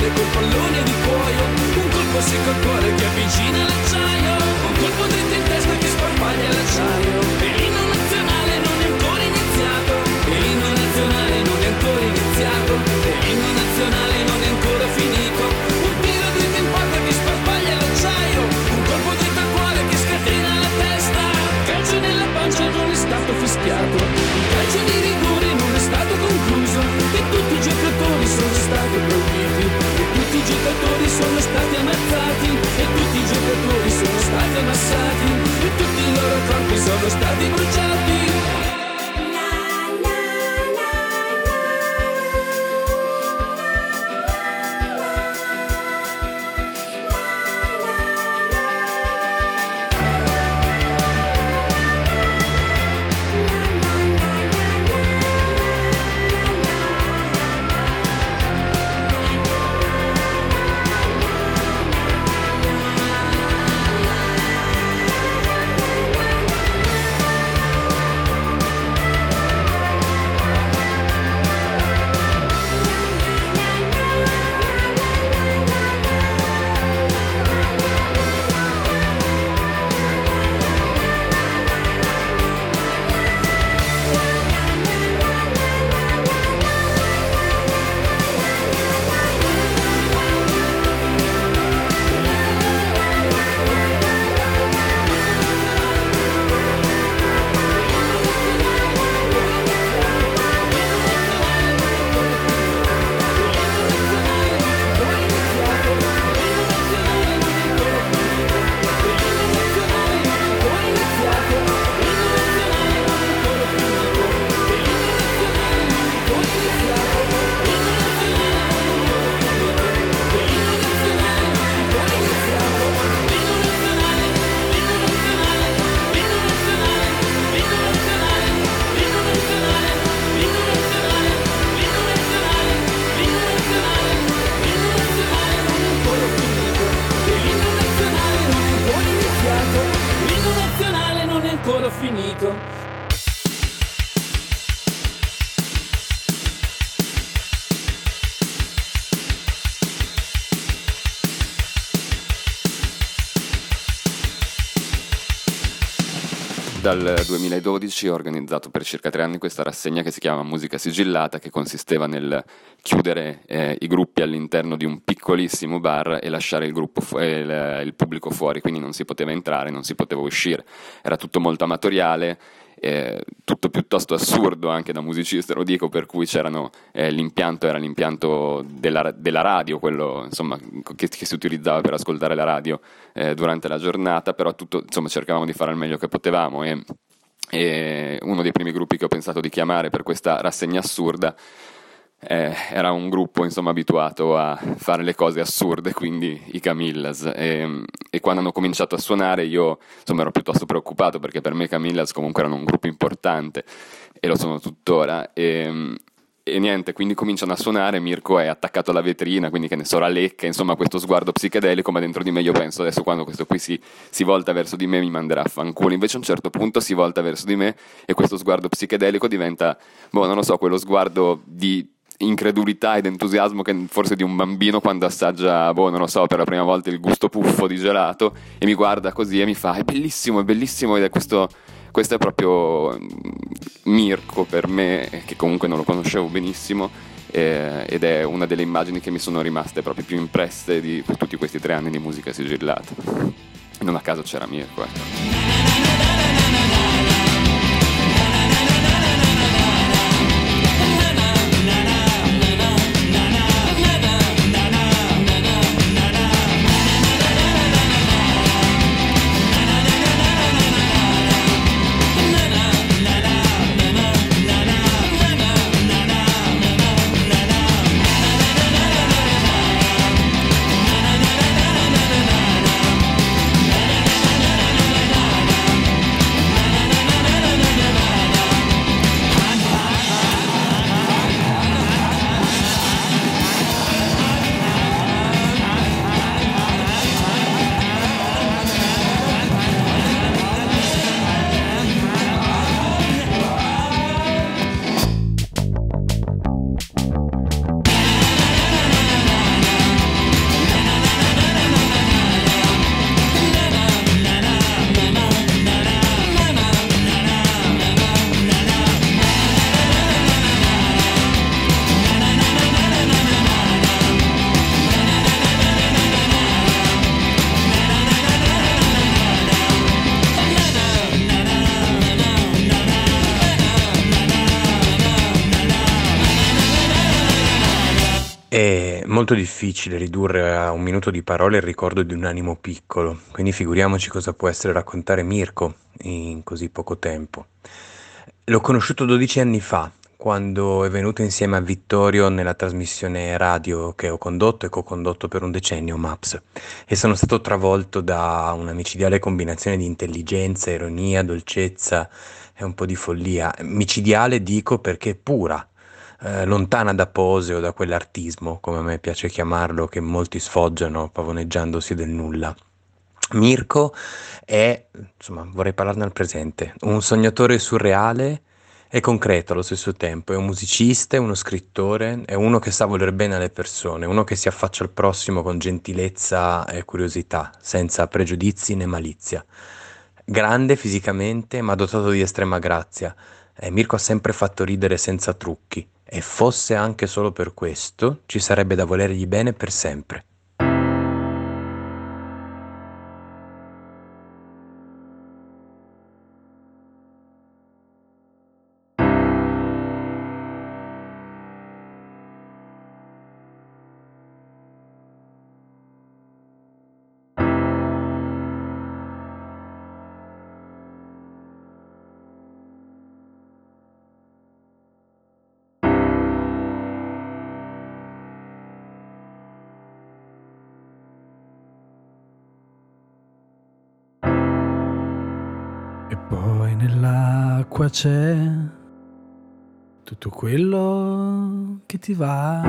sole col pallone di cuoio. Un colpo secco al cuore che avvicina l'acciaio. Un colpo dritto in testa che sparpaglia l'acciaio. Dal 2012 ho organizzato per circa tre anni questa rassegna che si chiama Musica Sigillata, che consisteva nel chiudere eh, i gruppi all'interno di un piccolissimo bar e lasciare il, fu- eh, il, il pubblico fuori, quindi non si poteva entrare, non si poteva uscire. Era tutto molto amatoriale, eh, tutto piuttosto assurdo anche da musicista, lo dico, per cui c'erano, eh, l'impianto era l'impianto della, della radio, quello insomma, che, che si utilizzava per ascoltare la radio eh, durante la giornata, però tutto, insomma, cercavamo di fare il meglio che potevamo e, e uno dei primi gruppi che ho pensato di chiamare per questa rassegna assurda eh, era un gruppo insomma abituato a fare le cose assurde, quindi i Camillas. E, e quando hanno cominciato a suonare io insomma ero piuttosto preoccupato perché per me i Camillas comunque erano un gruppo importante e lo sono tuttora. E, e niente, quindi cominciano a suonare, Mirko è attaccato alla vetrina, quindi che ne so, lecca, insomma questo sguardo psichedelico, ma dentro di me io penso adesso quando questo qui si, si volta verso di me mi manderà a fanculo, invece a un certo punto si volta verso di me e questo sguardo psichedelico diventa, boh, non lo so, quello sguardo di incredulità ed entusiasmo che forse di un bambino quando assaggia, boh, non lo so, per la prima volta il gusto puffo di gelato e mi guarda così e mi fa, è bellissimo, è bellissimo ed è questo, questo è proprio mm, Mirko per me, che comunque non lo conoscevo benissimo eh, ed è una delle immagini che mi sono rimaste proprio più impresse di tutti questi tre anni di musica sigillata. Non a caso c'era Mirko, ecco. Molto difficile ridurre a un minuto di parole il ricordo di un animo piccolo, quindi figuriamoci cosa può essere raccontare Mirko in così poco tempo. L'ho conosciuto 12 anni fa, quando è venuto insieme a Vittorio nella trasmissione radio che ho condotto e co-condotto per un decennio Maps e sono stato travolto da una micidiale combinazione di intelligenza, ironia, dolcezza e un po' di follia. Micidiale dico perché pura, eh, lontana da pose o da quell'artismo, come a me piace chiamarlo, che molti sfoggiano pavoneggiandosi del nulla. Mirko è, insomma, vorrei parlarne al presente, un sognatore surreale e concreto allo stesso tempo, è un musicista, è uno scrittore, è uno che sa voler bene alle persone, uno che si affaccia al prossimo con gentilezza e curiosità, senza pregiudizi né malizia. Grande fisicamente, ma dotato di estrema grazia. Eh, Mirko ha sempre fatto ridere senza trucchi e fosse anche solo per questo, ci sarebbe da volergli bene per sempre. E poi nell'acqua c'è tutto quello che ti va.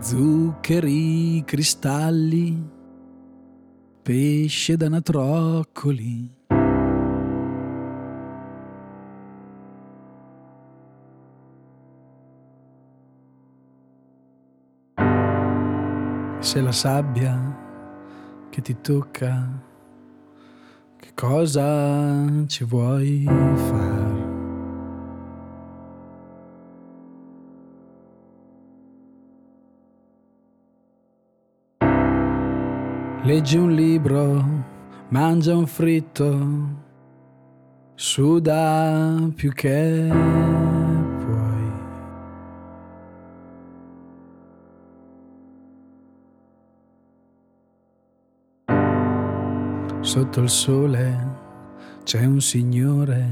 Zuccheri, cristalli, pesce da natroccoli. Se la sabbia che ti tocca, che cosa ci vuoi far? Leggi un libro, mangia un fritto, suda più che Sotto il sole c'è un signore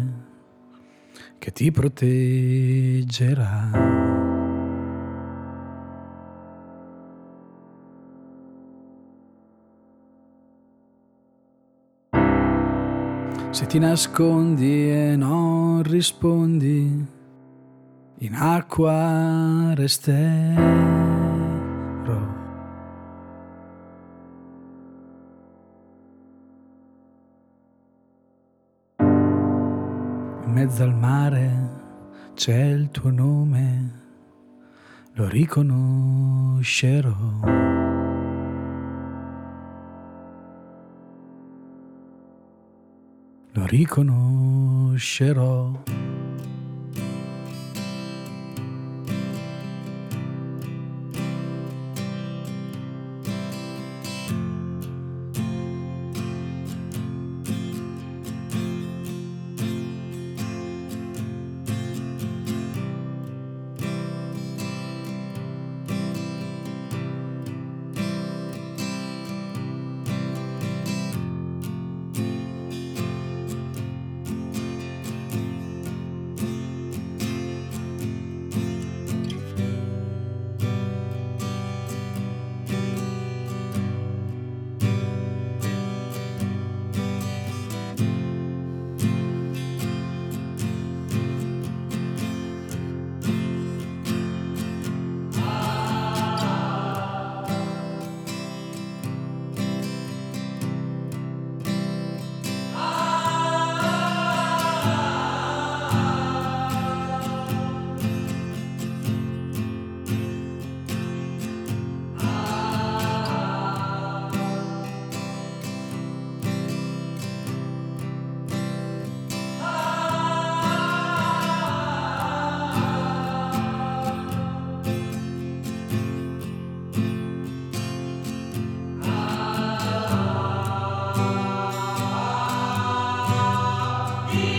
che ti proteggerà. Se ti nascondi e non rispondi, in acqua resterò. Mezzo al mare c'è il tuo nome, lo riconoscerò. Lo riconoscerò.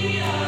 I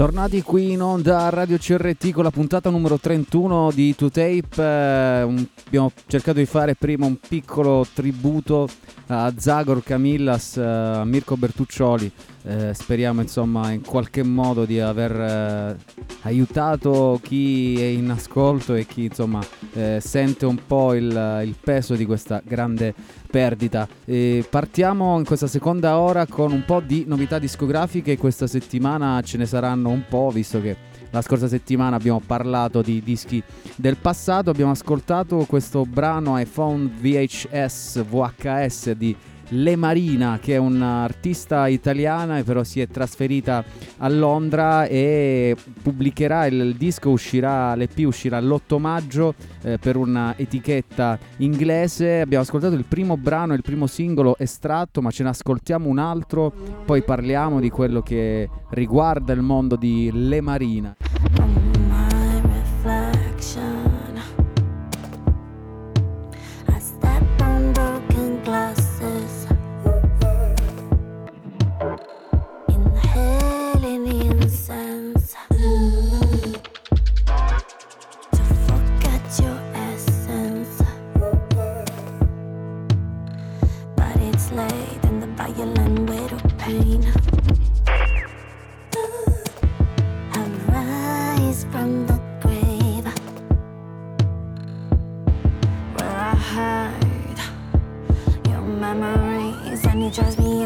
Tornati qui in onda a Radio CRT con la puntata numero 31 di 2Tape. eh, un- abbiamo cercato di fare prima un piccolo tributo a Zagor Camillas, eh, a Mirko Bertuccioli. Eh, speriamo insomma in qualche modo di aver eh, aiutato chi è in ascolto e chi insomma eh, sente un po' il, il peso di questa grande perdita. E partiamo in questa seconda ora con un po' di novità discografiche. Questa settimana ce ne saranno un po', visto che la scorsa settimana abbiamo parlato di dischi del passato. Abbiamo ascoltato questo brano iPhone VHS VHS di Le Marina, che è un'artista italiana, però si è trasferita a Londra e pubblicherà il, disco, uscirà, l'EP uscirà l'8 maggio eh, per una etichetta inglese. Abbiamo ascoltato il primo brano, il primo singolo estratto, ma ce ne ascoltiamo un altro, poi parliamo di quello che riguarda il mondo di Le Marina.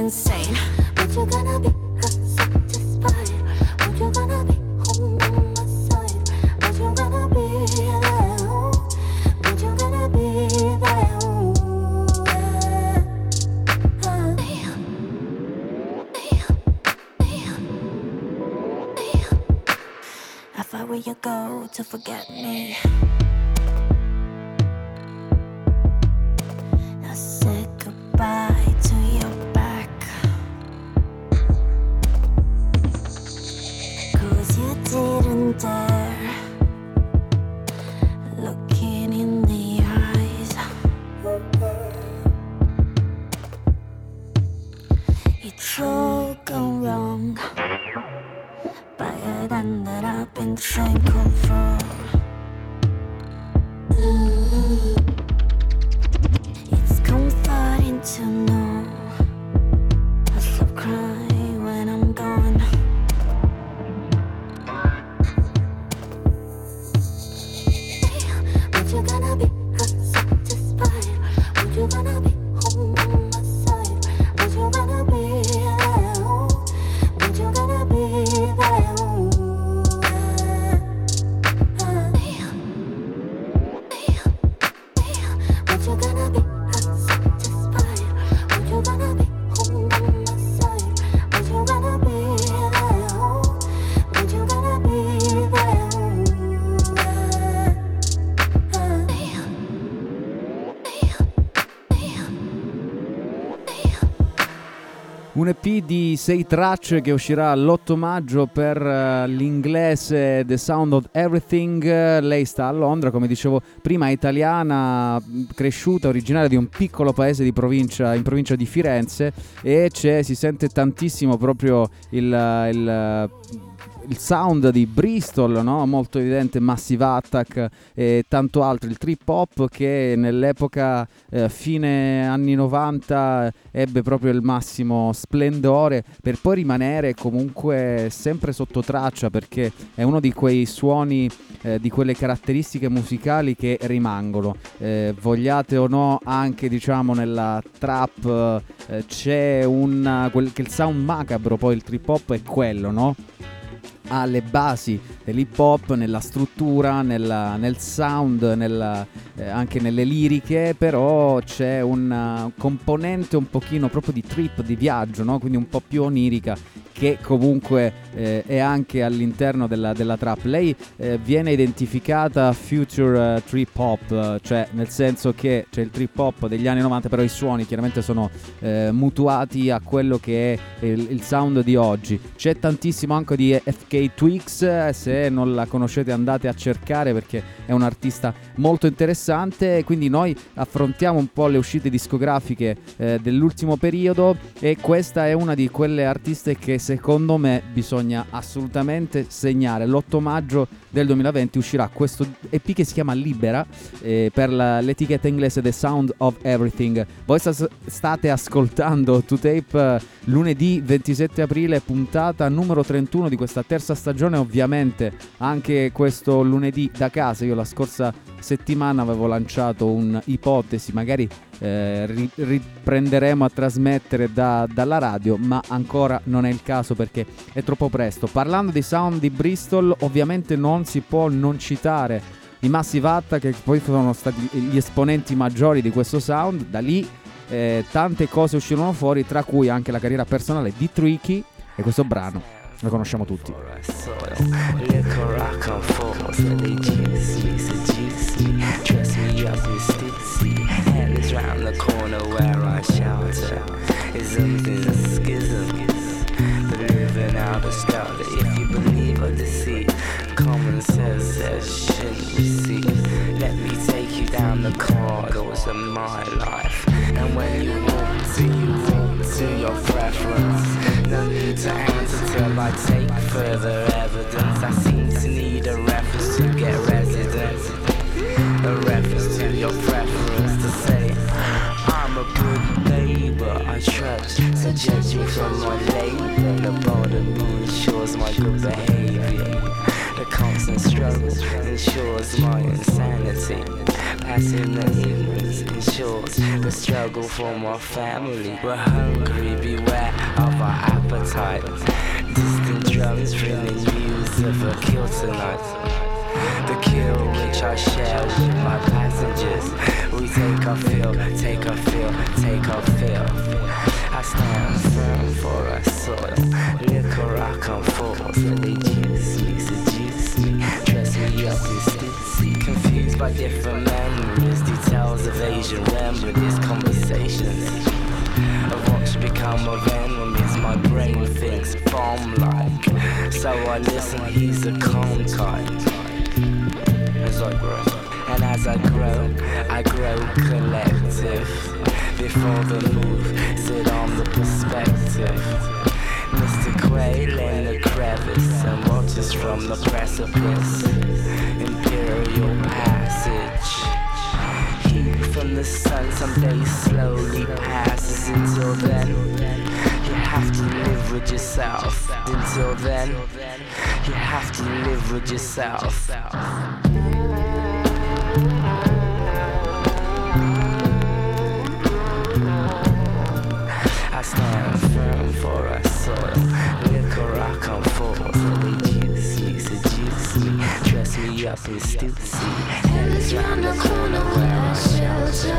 Insane. What you gonna be satisfied? You gonna be home you gonna be there? You gonna be there? I were you go to forget me. Un EP di 6 tracce che uscirà l'8 maggio per eh, l'inglese The Sound of Everything. Lei sta a Londra, come dicevo prima, è italiana, cresciuta, originaria di un piccolo paese provincia, in provincia di Firenze e si sente tantissimo proprio il, il il sound di Bristol, no? molto evidente, Massive Attack e tanto altro, il trip hop che nell'epoca eh, fine anni 90 ebbe proprio il massimo splendore per poi rimanere comunque sempre sotto traccia perché è uno di quei suoni, eh, di quelle caratteristiche musicali che rimangono. Eh, vogliate o no, anche diciamo nella trap eh, c'è un quel che il sound macabro, poi il trip hop è quello, no? Ha le basi dell'hip hop nella struttura, nella- nel sound, nella- eh, anche nelle liriche, però c'è una componente un pochino proprio di trip, di viaggio, no? quindi un po' più onirica che comunque eh, e anche all'interno della, della trap. Lei eh, viene identificata future eh, trip hop, eh, cioè nel senso che c'è il trip hop degli anni 90, però i suoni chiaramente sono eh, mutuati a quello che è il, il sound di oggi. C'è tantissimo anche di FK Twix, eh, se non la conoscete andate a cercare perché è un artista molto interessante, quindi noi affrontiamo un po' le uscite discografiche eh, dell'ultimo periodo e questa è una di quelle artiste che secondo me bisogna assolutamente segnare. L'8 maggio del 2020 uscirà questo EP che si chiama Libera eh, per la- l'etichetta inglese The Sound of Everything. Voi sta- state ascoltando To Tape eh, lunedì 27 aprile, puntata numero 31 di questa terza stagione, ovviamente anche questo lunedì da casa. Io la scorsa settimana avevo lanciato un'ipotesi, magari eh, ri- riprenderemo a trasmettere da- dalla radio, ma ancora non è il caso perché è troppo presto. Parlando di sound di Bristol, ovviamente non si può non citare i Massive Attack, che poi sono stati gli esponenti maggiori di questo sound. Da lì eh, tante cose uscirono fuori, tra cui anche la carriera personale di Tricky e questo brano. Lo conosciamo tutti. Round the corner where I shelter. is in a schism, living out a scout. If you believe or deceit, common sense says shouldn't receive. Let me take you down the corridors of my life, and when you walk to you walk to your preference. No need to answer till I take further evidence. I seem to need a reference to get residence. A reference to your preference to say I'm a good neighbor. I trust. So judge me from my labor. The bottom ensures my good behavior. The constant struggle ensures my insanity. Passing the ignorance ensures the struggle for my family. We're hungry, beware of our appetite. Distant drums ringing news of a kill tonight. The kill which I share with my passengers. We take our fill, take our fill, take our fill. I stand firm for our soil. Liquor I come forth, and they juice me, seduce me, dress me up in stitsy. Confused by different memories, details of Asian remedies, conversations of what's become of enemies. My brain thinks bomb like, so I listen. He's a calm kind as I grow. And as I grow, I grow collective. Before the move, sit on the perspective. Mr. Quail in the crevice and watches from the precipice. Imperial passage. Heat from the sun someday slowly passes. Until then, you have to live with yourself. Until then, you have to live with yourself. Stand firm for a soil. Liquor I come forth, and juice me, seduce me, dress me up in stupidity. Is round the corner where I shelter.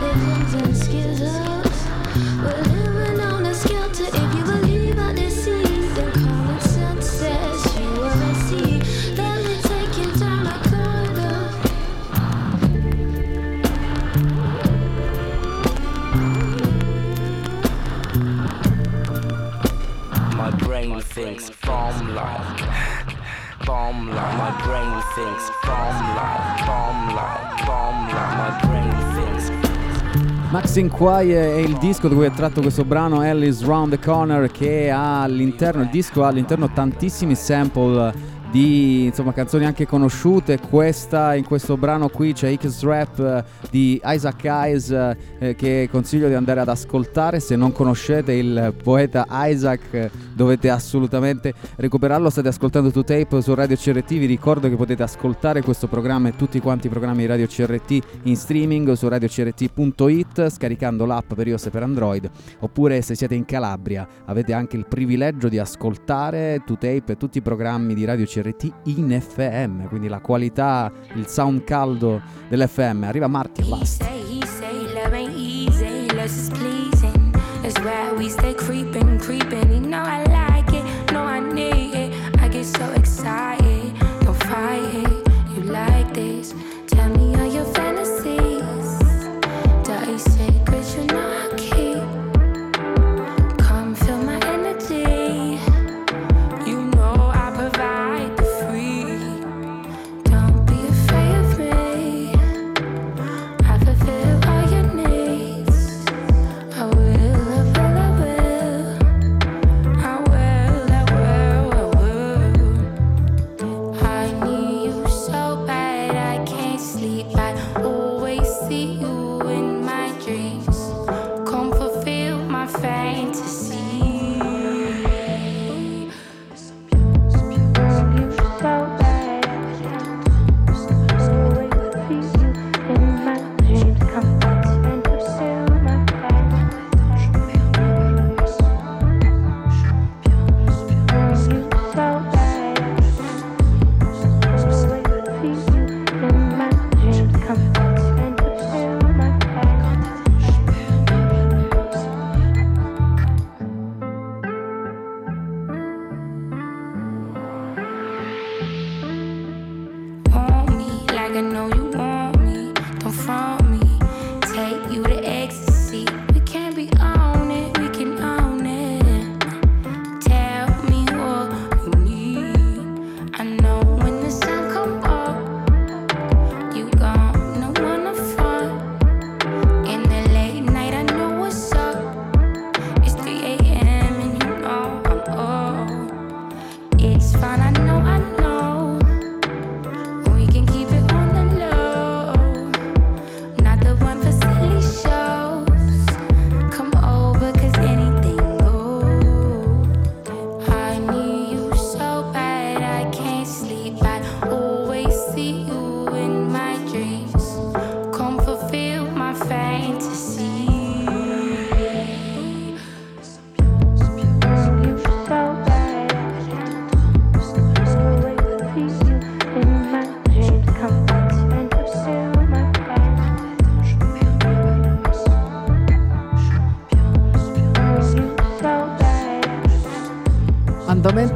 Living in scissors. Thinks bomb like, bomb like. My brain thinks bomb like, bomb like, bomb like. My brain thinks Max Inquire è il disco da cui è tratto questo brano Alice Round the Corner che ha all'interno, il disco ha all'interno tantissimi sample di insomma, canzoni anche conosciute. Questa, in questo brano qui c'è X Rap eh, di Isaac Hayes eh, che consiglio di andare ad ascoltare. Se non conoscete il poeta Isaac dovete assolutamente recuperarlo. State ascoltando To Tape su Radio CRT. Vi ricordo che potete ascoltare questo programma e tutti quanti i programmi di Radio CRT in streaming su radiocrt.it scaricando l'app per iOS e per Android. Oppure se siete in Calabria avete anche il privilegio di ascoltare To Tape e tutti i programmi di Radio CRT in FM, quindi la qualità, il sound caldo dell'FM. Arriva Marti e basta. say, he say,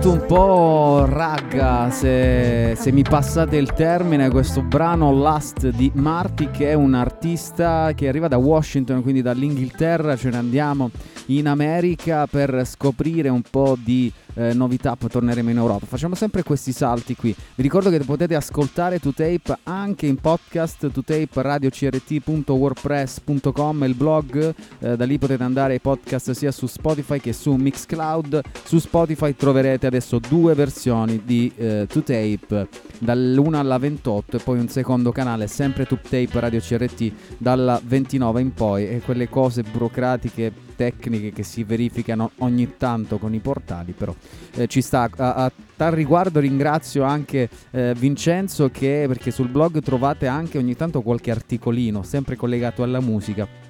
andamento un po' ragga, se, se mi passate il termine, questo brano Last di Marty che è un artista che arriva da Washington, quindi dall'Inghilterra, ce ne andiamo in America per scoprire un po' di eh, novità, poi torneremo in Europa. Facciamo sempre questi salti qui. Vi ricordo che potete ascoltare 2Tape anche in podcast, 2Tape radiocrt.wordpress.com il blog, eh, da lì potete andare ai podcast sia su Spotify che su Mixcloud. Su Spotify troverete adesso due versioni di eh, 2Tape, dall'1 alla 28 e poi un secondo canale, sempre 2Tape Radio CRT dalla 29 in poi e quelle cose burocratiche tecniche che si verificano ogni tanto con i portali, però eh, ci sta. A, a tal riguardo ringrazio anche eh, Vincenzo che perché sul blog trovate anche ogni tanto qualche articolino, sempre collegato alla musica.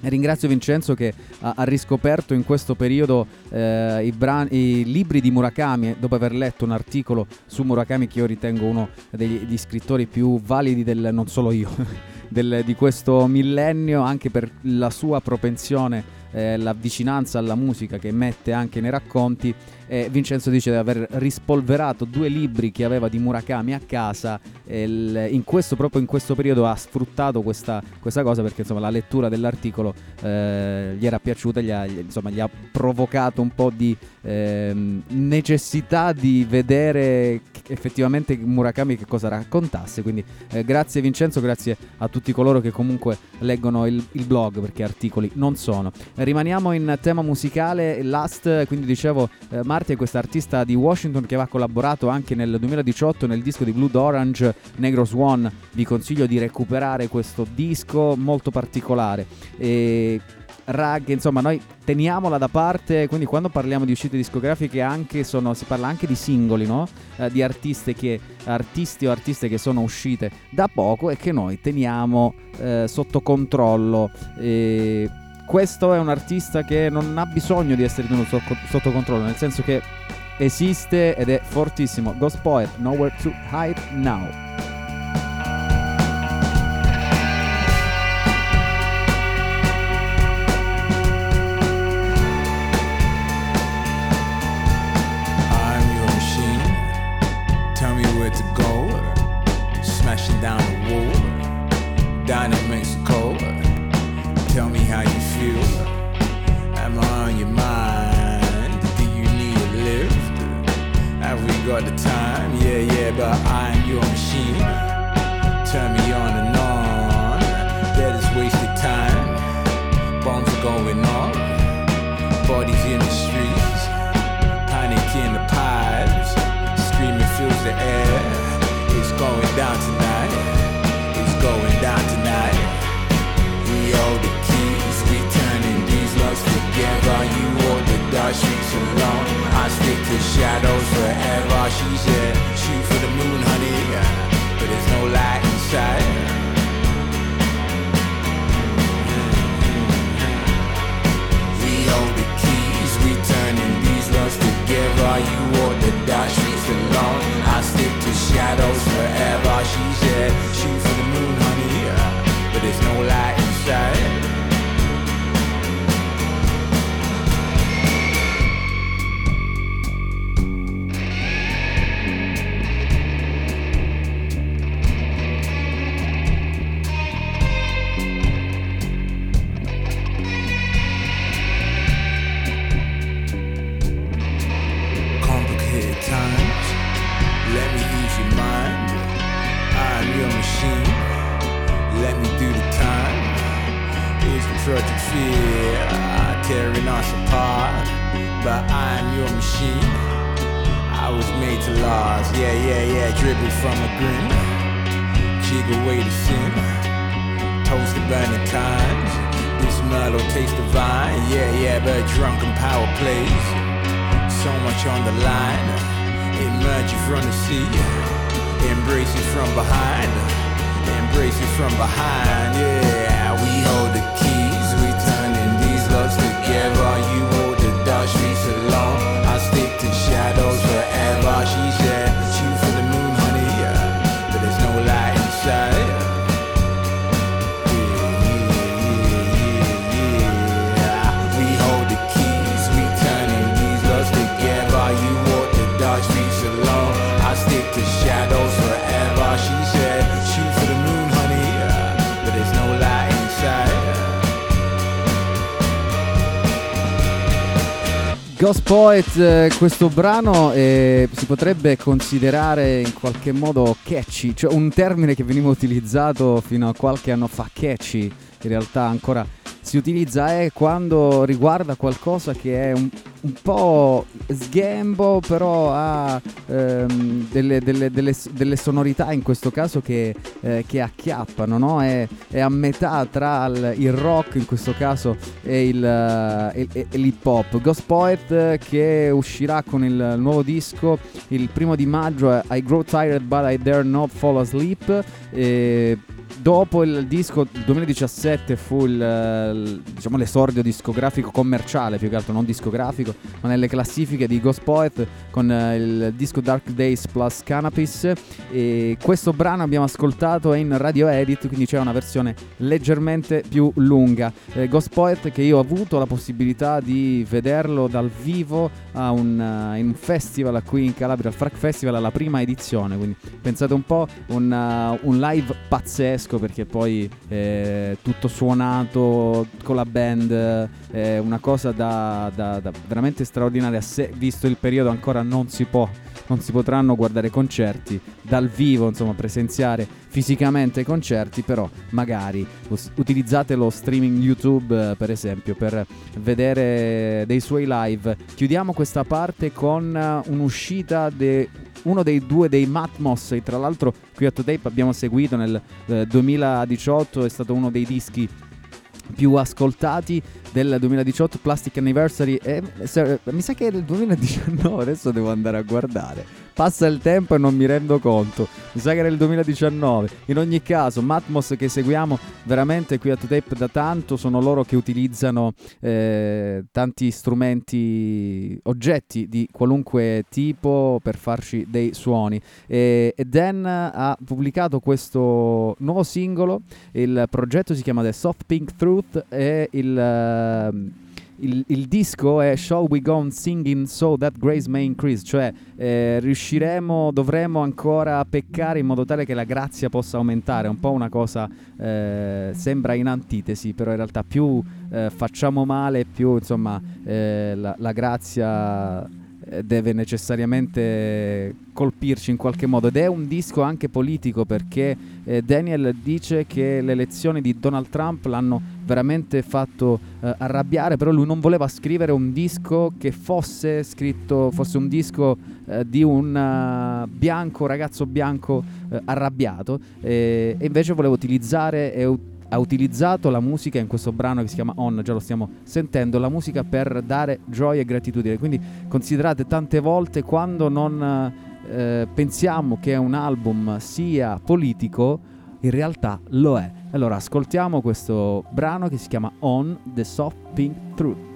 Ringrazio Vincenzo che ha, ha riscoperto in questo periodo eh, i, bran- i libri di Murakami, dopo aver letto un articolo su Murakami che io ritengo uno degli, degli scrittori più validi del non solo io, [LAUGHS] del- di questo millennio, anche per la sua propensione eh, la vicinanza alla musica che mette anche nei racconti. E Vincenzo dice di aver rispolverato due libri che aveva di Murakami a casa. Il- in questo, proprio in questo periodo ha sfruttato questa, questa cosa perché insomma, la lettura dell'articolo eh, gli era piaciuta, gli ha, insomma, gli ha provocato un po' di ehm, necessità di vedere effettivamente Murakami che cosa raccontasse. Quindi eh, grazie Vincenzo, grazie a tutti coloro che comunque leggono il, il blog perché articoli non sono. Eh, Rimaniamo in tema musicale, Last, quindi dicevo eh, Marty è questa artista di Washington che aveva collaborato anche nel 2018 nel disco di Blood Orange, Negro Swan. Vi consiglio di recuperare questo disco molto particolare. E rag, insomma, noi teniamola da parte, quindi quando parliamo di uscite discografiche anche sono, si parla anche di singoli, no? Eh, di artiste che, artisti o artiste che sono uscite da poco e che noi teniamo eh, sotto controllo. E questo è un artista che non ha bisogno di essere tenuto so- sotto controllo, nel senso che esiste ed è fortissimo. Ghost Poet, Nowhere to Hide Now. To shadows forever. She said, shoot for the moon, honey. But there's no light inside. We hold the keys, we turning these loves together. You walk the dark streets alone. I stick to shadows forever. She said, shoot for the moon, honey. But there's no light inside. Project fear uh, tearing us apart. But I'm your machine. I was made to last. Yeah, yeah, yeah. Dribble from a grin. Jig away the sin. Toast the burning times. This mellow taste divine. Yeah, yeah, but drunken power plays so much on the line. Emerge you from the sea, embrace you from behind, embrace you from behind. Yeah, we hold the keys, together. You hold the dark streets alone. I stick to shadows forever. She Ghost Poet, eh, questo brano eh, si potrebbe considerare in qualche modo catchy, cioè un termine che veniva utilizzato fino a qualche anno fa, catchy, in realtà ancora si utilizza è quando riguarda qualcosa che è un, un po' sgambo, però ha ehm, delle, delle- delle- delle sonorità in questo caso che, eh, che acchiappano, no? è, è a metà tra il, il rock in questo caso e, il, eh, e- e- e l'hip hop. Ghost Poet eh, che uscirà con il nuovo disco il primo di maggio I Grow Tired But I Dare Not Fall Asleep. E Dopo il disco 2017 fu il, il- diciamo, l'esordio discografico commerciale, più che altro non discografico, ma nelle classifiche di Ghost Poet con eh, il disco Dark Days plus Cannabis. E questo brano abbiamo ascoltato in radio edit, quindi c'è una versione leggermente più lunga. Eh, Ghost Poet che io ho avuto la possibilità di vederlo dal vivo un, eh, in un festival qui in Calabria, al Frac Festival, alla prima edizione. Quindi pensate un po', un, eh, un live pazzesco perché poi eh, tutto suonato con la band, è una cosa da, da- da veramente straordinaria. Se visto il periodo ancora non si può. Non si potranno guardare concerti dal vivo, insomma, presenziare fisicamente i concerti, però magari utilizzate lo streaming YouTube, per esempio, per vedere dei suoi live. Chiudiamo questa parte con un'uscita di uno dei due dei Matmos, e tra l'altro qui a Tape abbiamo seguito nel eh, 2018, è stato uno dei dischi più ascoltati del 2018 Plastic Anniversary e se- mi sa che è del 2019 adesso devo andare a guardare passa il tempo e non mi rendo conto. Mi sa che era il 2019 in ogni caso Matmos che seguiamo veramente qui a Tape da tanto sono loro che utilizzano eh, tanti strumenti oggetti di qualunque tipo per farci dei suoni. E, e Dan ha pubblicato questo nuovo singolo. Il progetto si chiama The Soft Pink Truth e il, ehm, il, il disco è Shall We Go on Singing So That Grace May Increase, cioè eh, riusciremo, dovremo ancora peccare in modo tale che la grazia possa aumentare, un po' una cosa eh, sembra in antitesi, però in realtà più eh, facciamo male, più insomma eh, la, la grazia eh, deve necessariamente colpirci in qualche modo. Ed è un disco anche politico perché eh, Daniel dice che le elezioni di Donald Trump l'hanno veramente fatto eh, arrabbiare però lui non voleva scrivere un disco che fosse scritto fosse un disco eh, di un eh, bianco ragazzo bianco eh, arrabbiato e invece voleva utilizzare e ut- ha utilizzato la musica in questo brano che si chiama On, già lo stiamo sentendo, la musica per dare gioia e gratitudine. Quindi considerate tante volte quando non eh, pensiamo che un album sia politico, in realtà lo è. Allora ascoltiamo questo brano che si chiama On the Soft Pink Truth.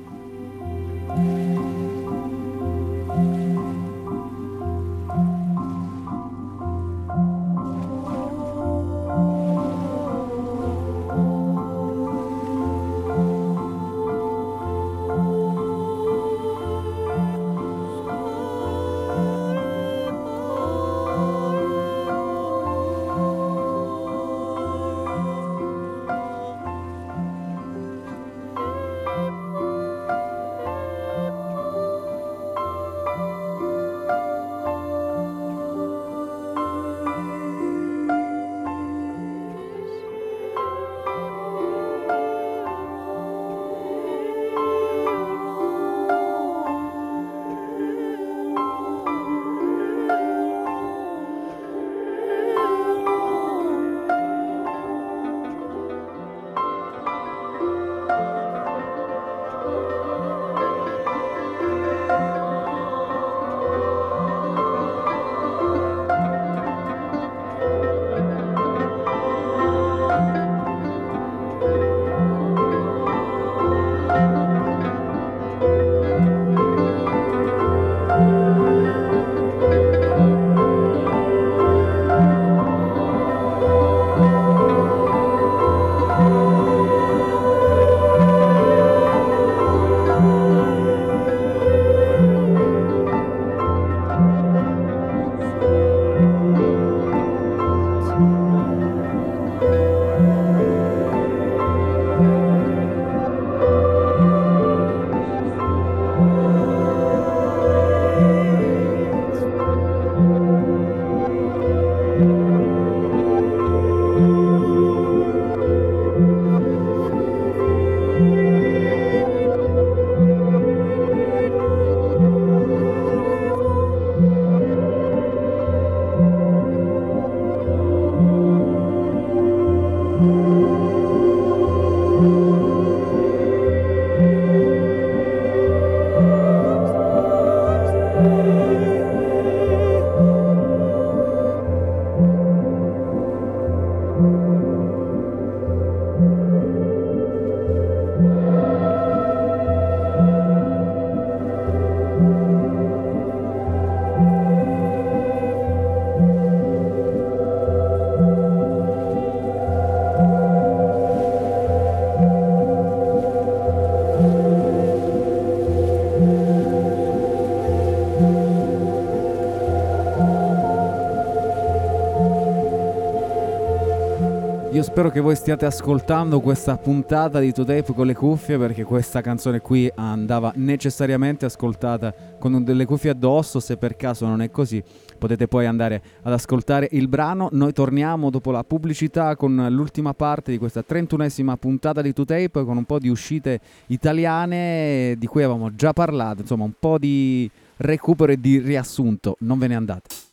Spero che voi stiate ascoltando questa puntata di To Tape con le cuffie perché questa canzone qui andava necessariamente ascoltata con delle cuffie addosso, se per caso non è così potete poi andare ad ascoltare il brano. Noi torniamo dopo la pubblicità con l'ultima parte di questa 31esima puntata di To Tape con un po' di uscite italiane di cui avevamo già parlato, insomma un po' di recupero e di riassunto, non ve ne andate.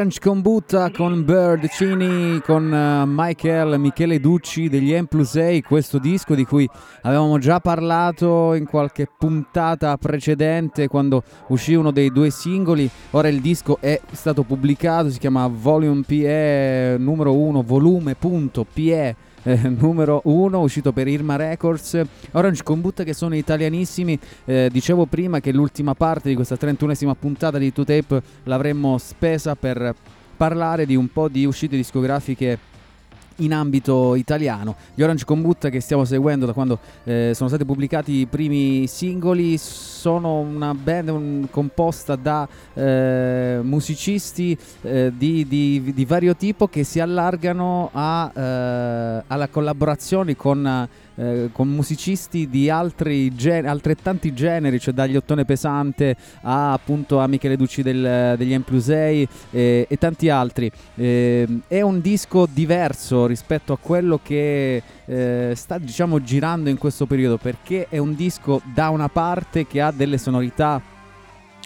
Orange Combutta con Bird Cini, con eh, Michael, Michele Ducci degli M plus 6, questo disco di cui avevamo già parlato in qualche puntata precedente quando uscì uno dei due singoli, ora il disco è stato pubblicato, si chiama Volume PE numero 1, volume.pe eh, numero 1 uscito per Irma Records. Orange Combutta che sono italianissimi. Eh, dicevo prima che l'ultima parte di questa 31esima puntata di 2Tape l'avremmo spesa per parlare di un po' di uscite discografiche in ambito italiano. Gli Orange Combutta che stiamo seguendo da quando eh, sono stati pubblicati i primi singoli sono una band un- composta da eh, musicisti eh, di, di- di vario tipo che si allargano a, eh, alla collaborazione con, eh, con musicisti di altri gen- altrettanti generi, cioè dagli Ottone Pesante a appunto a Michele Ducci del- degli M plus 6 e, e tanti altri. Eh, è un disco diverso rispetto a quello che eh, sta diciamo girando in questo periodo perché è un disco da una parte che ha delle sonorità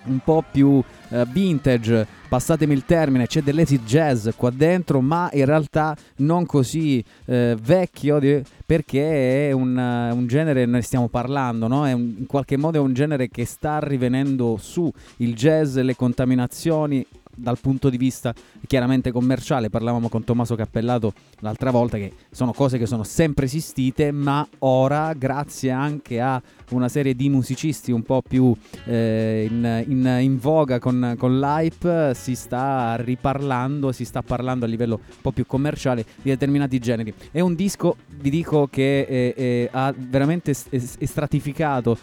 un po' più eh, vintage, passatemi il termine, c'è dell'acid jazz qua dentro, ma in realtà non così eh, vecchio perché è un, eh, un genere, ne stiamo parlando, no? Un- in qualche modo è un genere che sta rivenendo su il jazz, le contaminazioni dal punto di vista chiaramente commerciale, parlavamo con Tommaso Cappellato l'altra volta che sono cose che sono sempre esistite, ma ora grazie anche a una serie di musicisti un po' più eh, in, in- in voga con, con l'hype si sta riparlando, si sta parlando a livello un po' più commerciale di determinati generi. È un disco, vi dico, che eh, eh, ha veramente stratificato.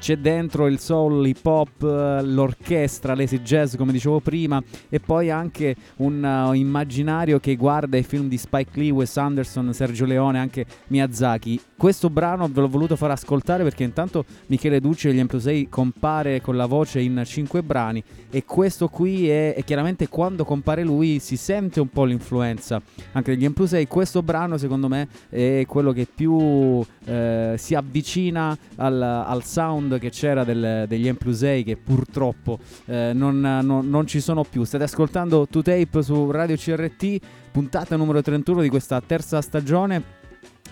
C'è dentro il soul, hip hop, l'orchestra, l'easy jazz come dicevo prima e poi anche un uh, immaginario che guarda i film di Spike Lee, Wes Anderson, Sergio Leone, anche Miyazaki. Questo brano ve l'ho voluto far ascoltare perché intanto Michele Ducci degli M6 compare con la voce in cinque brani e questo qui è, è chiaramente quando compare lui si sente un po' l'influenza anche degli M6. Questo brano secondo me è quello che più eh, si avvicina al, al sound che c'era del- degli M plus 6 che purtroppo eh, non, non- non ci sono più. State ascoltando 2Tape su Radio CRT, puntata numero 31 di questa terza stagione.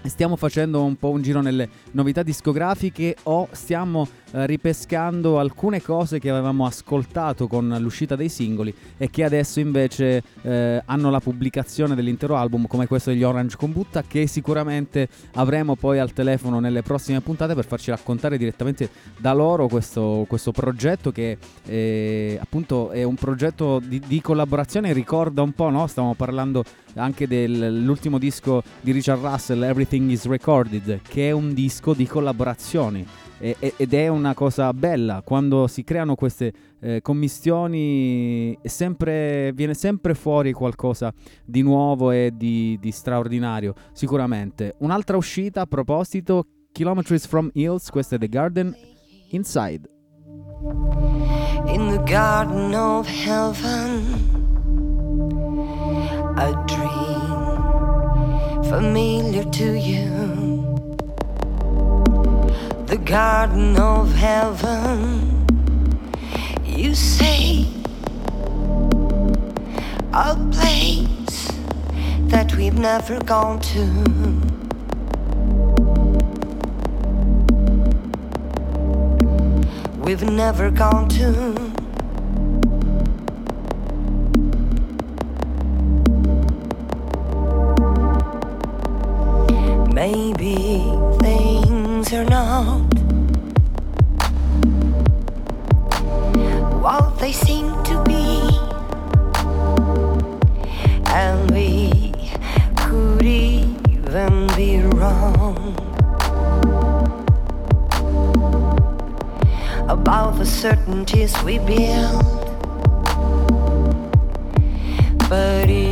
Stiamo facendo un po' un giro nelle novità discografiche o stiamo ripescando alcune cose che avevamo ascoltato con l'uscita dei singoli e che adesso invece eh, hanno la pubblicazione dell'intero album come questo degli Orange Combutta che sicuramente avremo poi al telefono nelle prossime puntate per farci raccontare direttamente da loro questo, questo progetto che eh, appunto è un progetto di, di collaborazione ricorda un po' no? stiamo parlando anche dell'ultimo disco di Richard Russell Everything is Recorded che è un disco di collaborazioni e- ed è una cosa bella quando si creano queste eh, commistioni è sempre- viene sempre fuori qualcosa di nuovo e di, di straordinario sicuramente un'altra uscita a proposito Kilometers from Hills questa è The Garden Inside in the garden of heaven. A dream familiar to you. Garden of heaven. You say a place that we've never gone to. We've never gone to. Maybe are not what they seem to be, and we could even be wrong. About the certainties we build. But if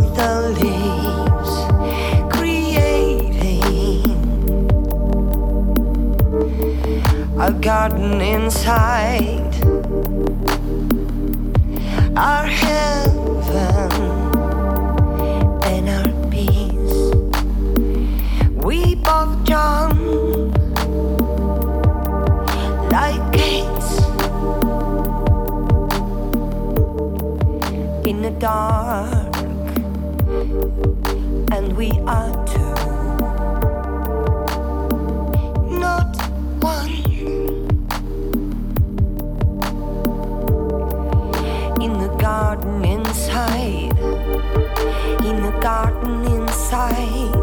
garden inside our heaven and our peace. We both jump like in the dark, and we are. In the garden inside.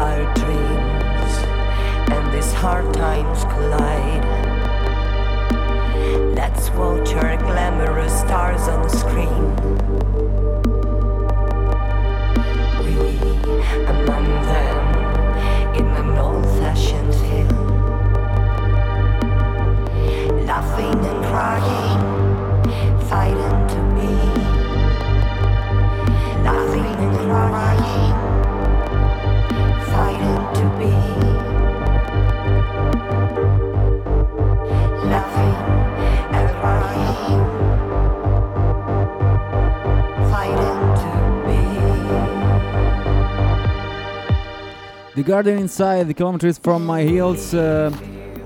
Our dreams and these hard times collide. Let's watch our glamorous stars on the screen. The Garden Inside, Kilometers from My Hills eh,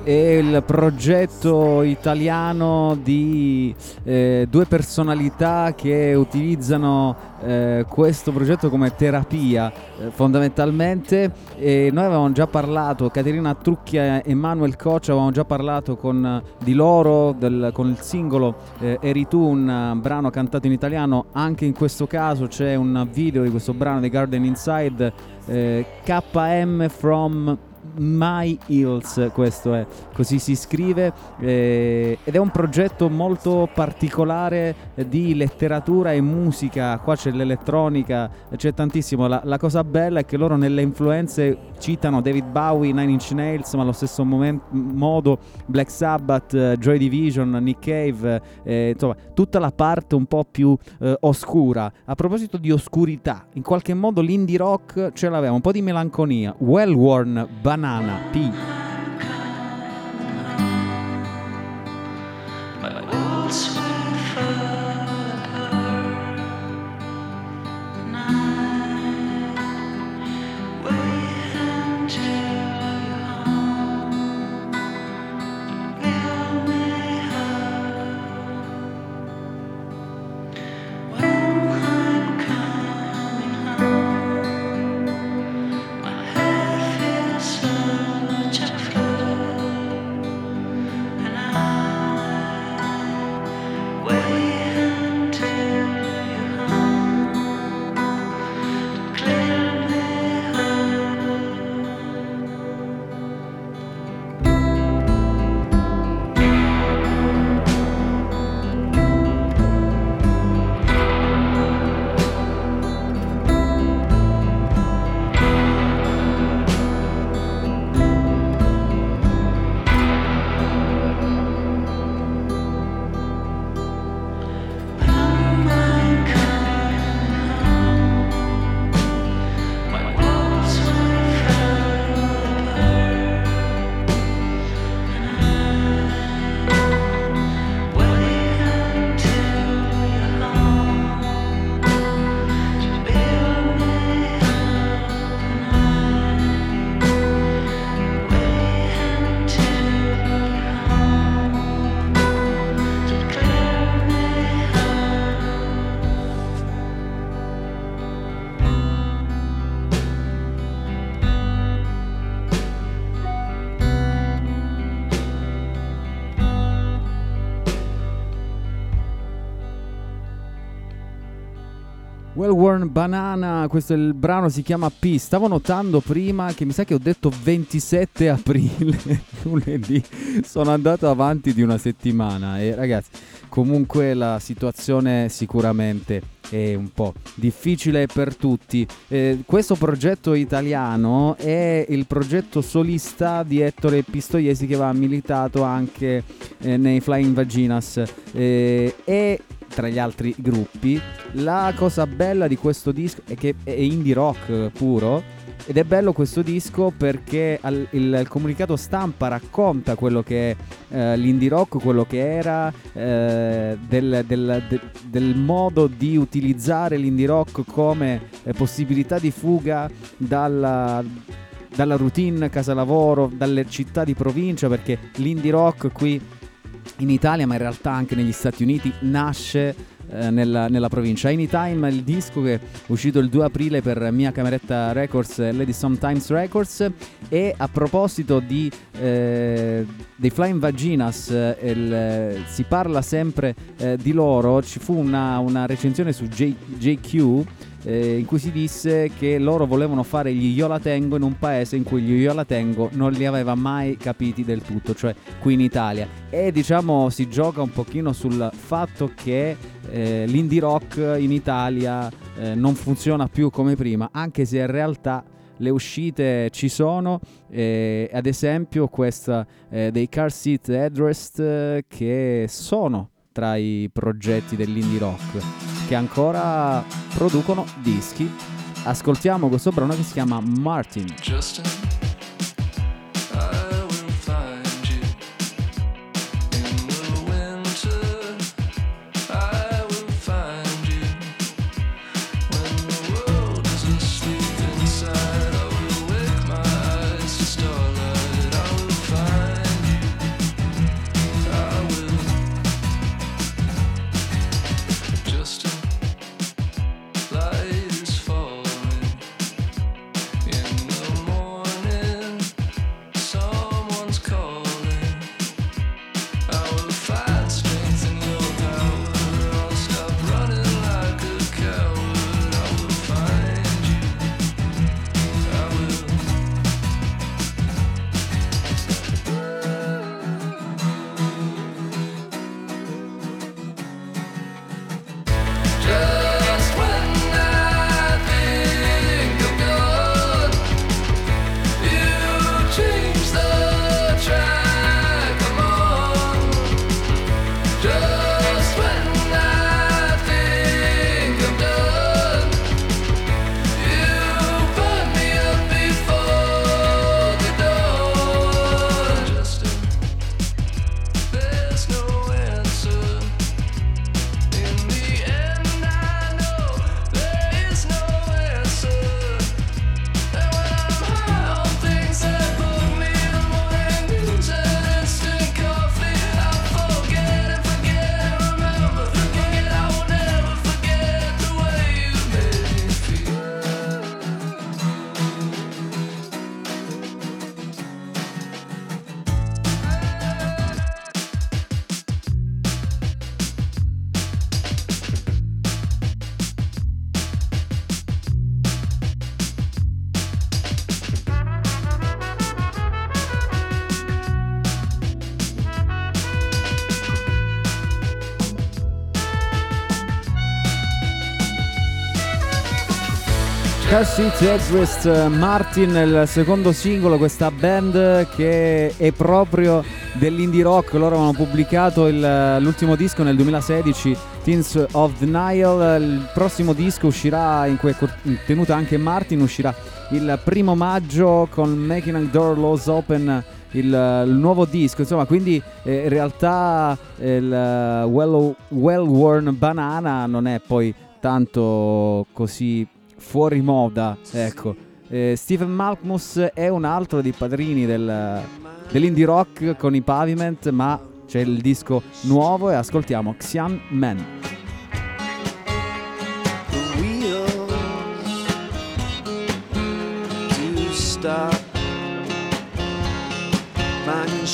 è il progetto italiano di eh, due personalità che utilizzano eh, questo progetto come terapia eh, fondamentalmente. E noi avevamo già parlato, Caterina Trucchia e Manuel Coccia avevamo già parlato con, di loro del- con il singolo eh, Eri tu, un eh, brano cantato in italiano, anche in questo caso c'è un video di questo brano di Garden Inside eh, KM from My Hills, questo è, così si scrive, eh, ed è un progetto molto particolare di letteratura e musica, qua c'è l'elettronica, c'è tantissimo, la, la cosa bella è che loro nelle influenze citano David Bowie, Nine Inch Nails, ma allo stesso momen- modo Black Sabbath, eh, Joy Division, Nick Cave, eh, insomma tutta la parte un po' più eh, oscura. A proposito di oscurità, in qualche modo l'indie rock ce l'aveva, un po' di melanconia. Well Worn Banana P. Well Worn Banana, questo è il brano, si chiama P. Stavo notando prima che mi sa che ho detto 27 aprile, [LAUGHS] lunedì. Sono andato avanti di una settimana e ragazzi, comunque la situazione sicuramente è un po' difficile per tutti. Eh, questo progetto italiano è il progetto solista di Ettore Pistoiesi che aveva militato anche eh, nei Flying Vaginas eh, e tra gli altri gruppi. La cosa bella di questo disco è che è indie rock puro. Ed è bello questo disco perché al- il, il comunicato stampa racconta quello che è eh, l'indie rock, quello che era, eh, del, del- de- del modo di utilizzare l'indie rock come eh, possibilità di fuga dalla, dalla routine casa lavoro, dalle città di provincia, perché l'indie rock qui in Italia, ma in realtà anche negli Stati Uniti, nasce eh, nella, nella provincia. Anytime, il disco che è uscito il 2 aprile per Mia Cameretta Records Lady Sometimes Records. E a proposito di, eh, dei Flying Vaginas, eh, il- si parla sempre eh, di loro. Ci fu una, una recensione su J- JQ eh, in cui si disse che loro volevano fare gli Yola Tengo in un paese in cui gli Yola Tengo non li aveva mai capiti del tutto, cioè qui in Italia. E diciamo si gioca un pochino sul fatto che eh, l'indie rock in Italia eh, non funziona più come prima, anche se in realtà le uscite ci sono, eh, ad esempio questa eh, dei Car Seat Headrest eh, che sono tra i progetti dell'indie rock che ancora producono dischi. Ascoltiamo questo brano che si chiama Martin. Justin, Cassie Headrest Martin, il secondo singolo, questa band che è proprio dell'indie rock. Loro avevano pubblicato il- l'ultimo disco nel 2016, Teens of Denial. Il prossimo disco uscirà, in cui è contenuta anche Martin, uscirà il primo maggio con Making a Door Laws Open. Il, il nuovo disco, insomma, quindi eh, in realtà eh, il eh, well, well Worn Banana non è poi tanto così fuori moda, ecco. Eh, Stephen Malkmus è un altro dei padrini del- dell'indie rock con i Pavement, ma c'è il disco nuovo e ascoltiamo Xian Man. do stop. Find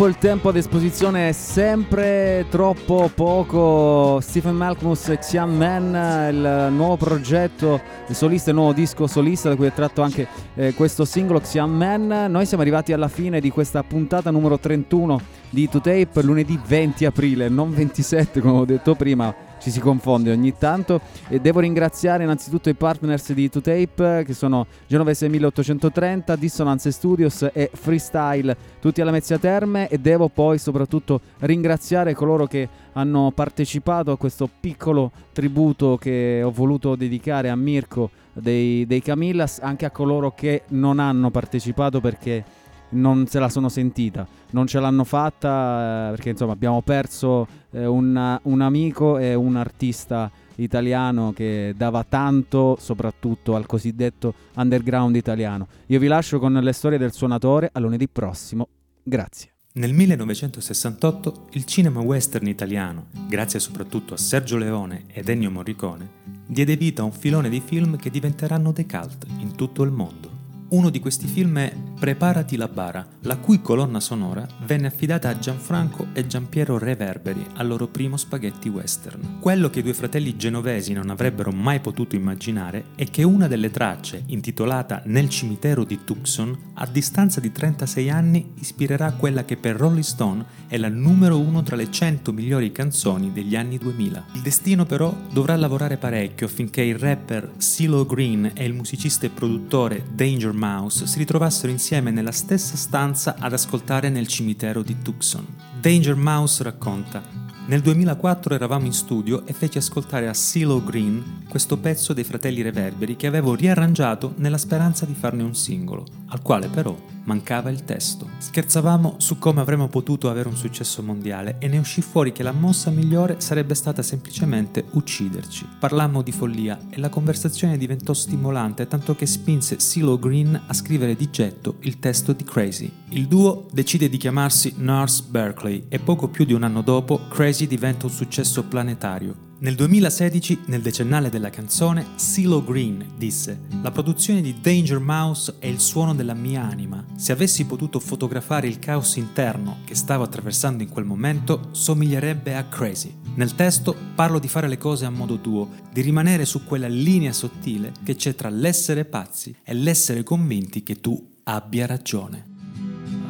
purtroppo il tempo a disposizione è sempre troppo poco. Stephen Malcolmus Xian Man, il nuovo progetto il solista, il nuovo disco solista da cui è tratto anche eh, questo singolo Xian Man. Noi siamo arrivati alla fine di questa puntata numero 31 di 2Tape lunedì 20 aprile, non 27 come ho detto prima ci si confonde ogni tanto. E devo ringraziare innanzitutto i partners di 2Tape che sono Genovese 1830, Dissonance Studios e Freestyle, tutti alla Mezzia Terme. E devo poi soprattutto ringraziare coloro che hanno partecipato a questo piccolo tributo che ho voluto dedicare a Mirko dei, dei Camillas, anche a coloro che non hanno partecipato perché non se la sono sentita, non ce l'hanno fatta eh, perché insomma abbiamo perso eh, un, un amico e un artista italiano che dava tanto soprattutto al cosiddetto underground italiano. Io vi lascio con le storie del suonatore a lunedì prossimo. Grazie. Nel 1968 il cinema western italiano, grazie soprattutto a Sergio Leone ed Ennio Morricone, diede vita a un filone di film che diventeranno dei cult in tutto il mondo. Uno di questi film è Preparati la bara, la cui colonna sonora venne affidata a Gianfranco e Giampiero Reverberi al loro primo spaghetti western. Quello che i due fratelli genovesi non avrebbero mai potuto immaginare è che una delle tracce, intitolata Nel cimitero di Tucson, a distanza di 36 anni ispirerà quella che per Rolling Stone è la numero uno tra le 100 migliori canzoni degli anni 2000. Il destino però dovrà lavorare parecchio affinché il rapper CeeLo Green e il musicista e produttore Danger Mouse si ritrovassero insieme nella stessa stanza ad ascoltare nel cimitero di Tucson. Danger Mouse racconta nel 2004 eravamo in studio e feci ascoltare a CeeLo Green questo pezzo dei fratelli Reverberi che avevo riarrangiato nella speranza di farne un singolo, al quale però mancava il testo. Scherzavamo su come avremmo potuto avere un successo mondiale e ne uscì fuori che la mossa migliore sarebbe stata semplicemente ucciderci. Parlammo di follia e la conversazione diventò stimolante tanto che spinse CeeLo Green a scrivere di getto il testo di Crazy. Il duo decide di chiamarsi Nurse Berkeley e poco più di un anno dopo Crazy diventa un successo planetario. Nel 2016, nel decennale della canzone, CeeLo Green disse La produzione di Danger Mouse è il suono della mia anima. Se avessi potuto fotografare il caos interno che stavo attraversando in quel momento, somiglierebbe a Crazy. Nel testo parlo di fare le cose a modo tuo, di rimanere su quella linea sottile che c'è tra l'essere pazzi e l'essere convinti che tu abbia ragione.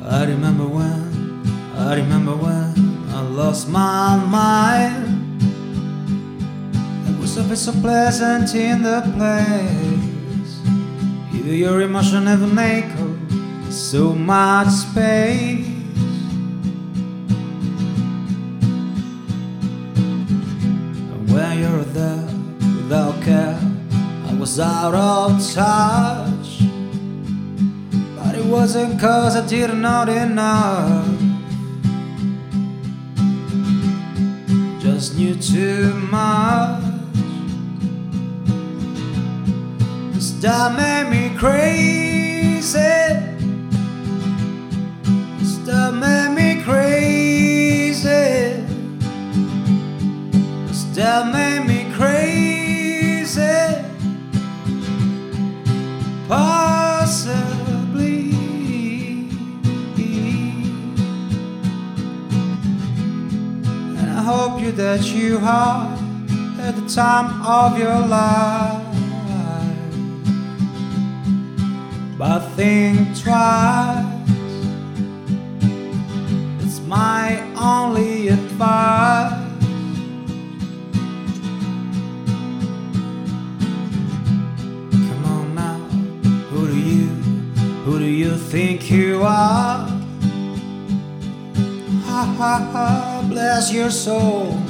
I remember when, I remember when I lost my mind. It was so, so pleasant in the place. Either your emotion an echo, so much space. And when you're there without care, I was out of touch. But it wasn't cause I didn't know enough. Just knew too much. That made me crazy. That made me crazy. That made me crazy. Possibly. And I hope you that you are at the time of your life. But think twice. It's my only advice. Come on now, who do you, who do you think you are? Ha ha ha, bless your soul.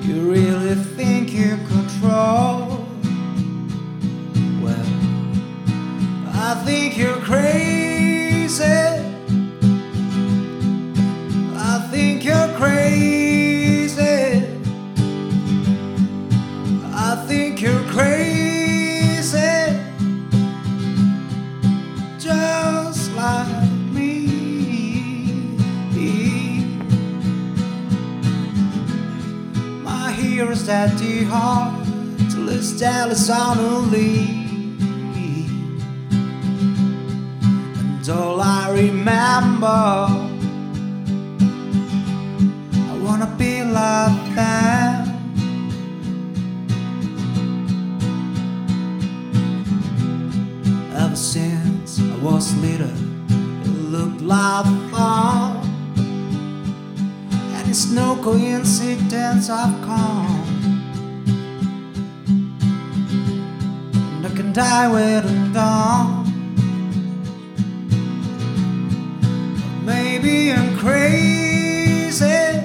You really think you control? I think you're crazy. I think you're crazy. I think you're crazy. Just like me. My hero's at the heart it's Dallas on a lead. All I remember. I wanna be like that. Ever since I was little, it looked like fun. And it's no coincidence I've come. And I can die with and done. Maybe I'm crazy.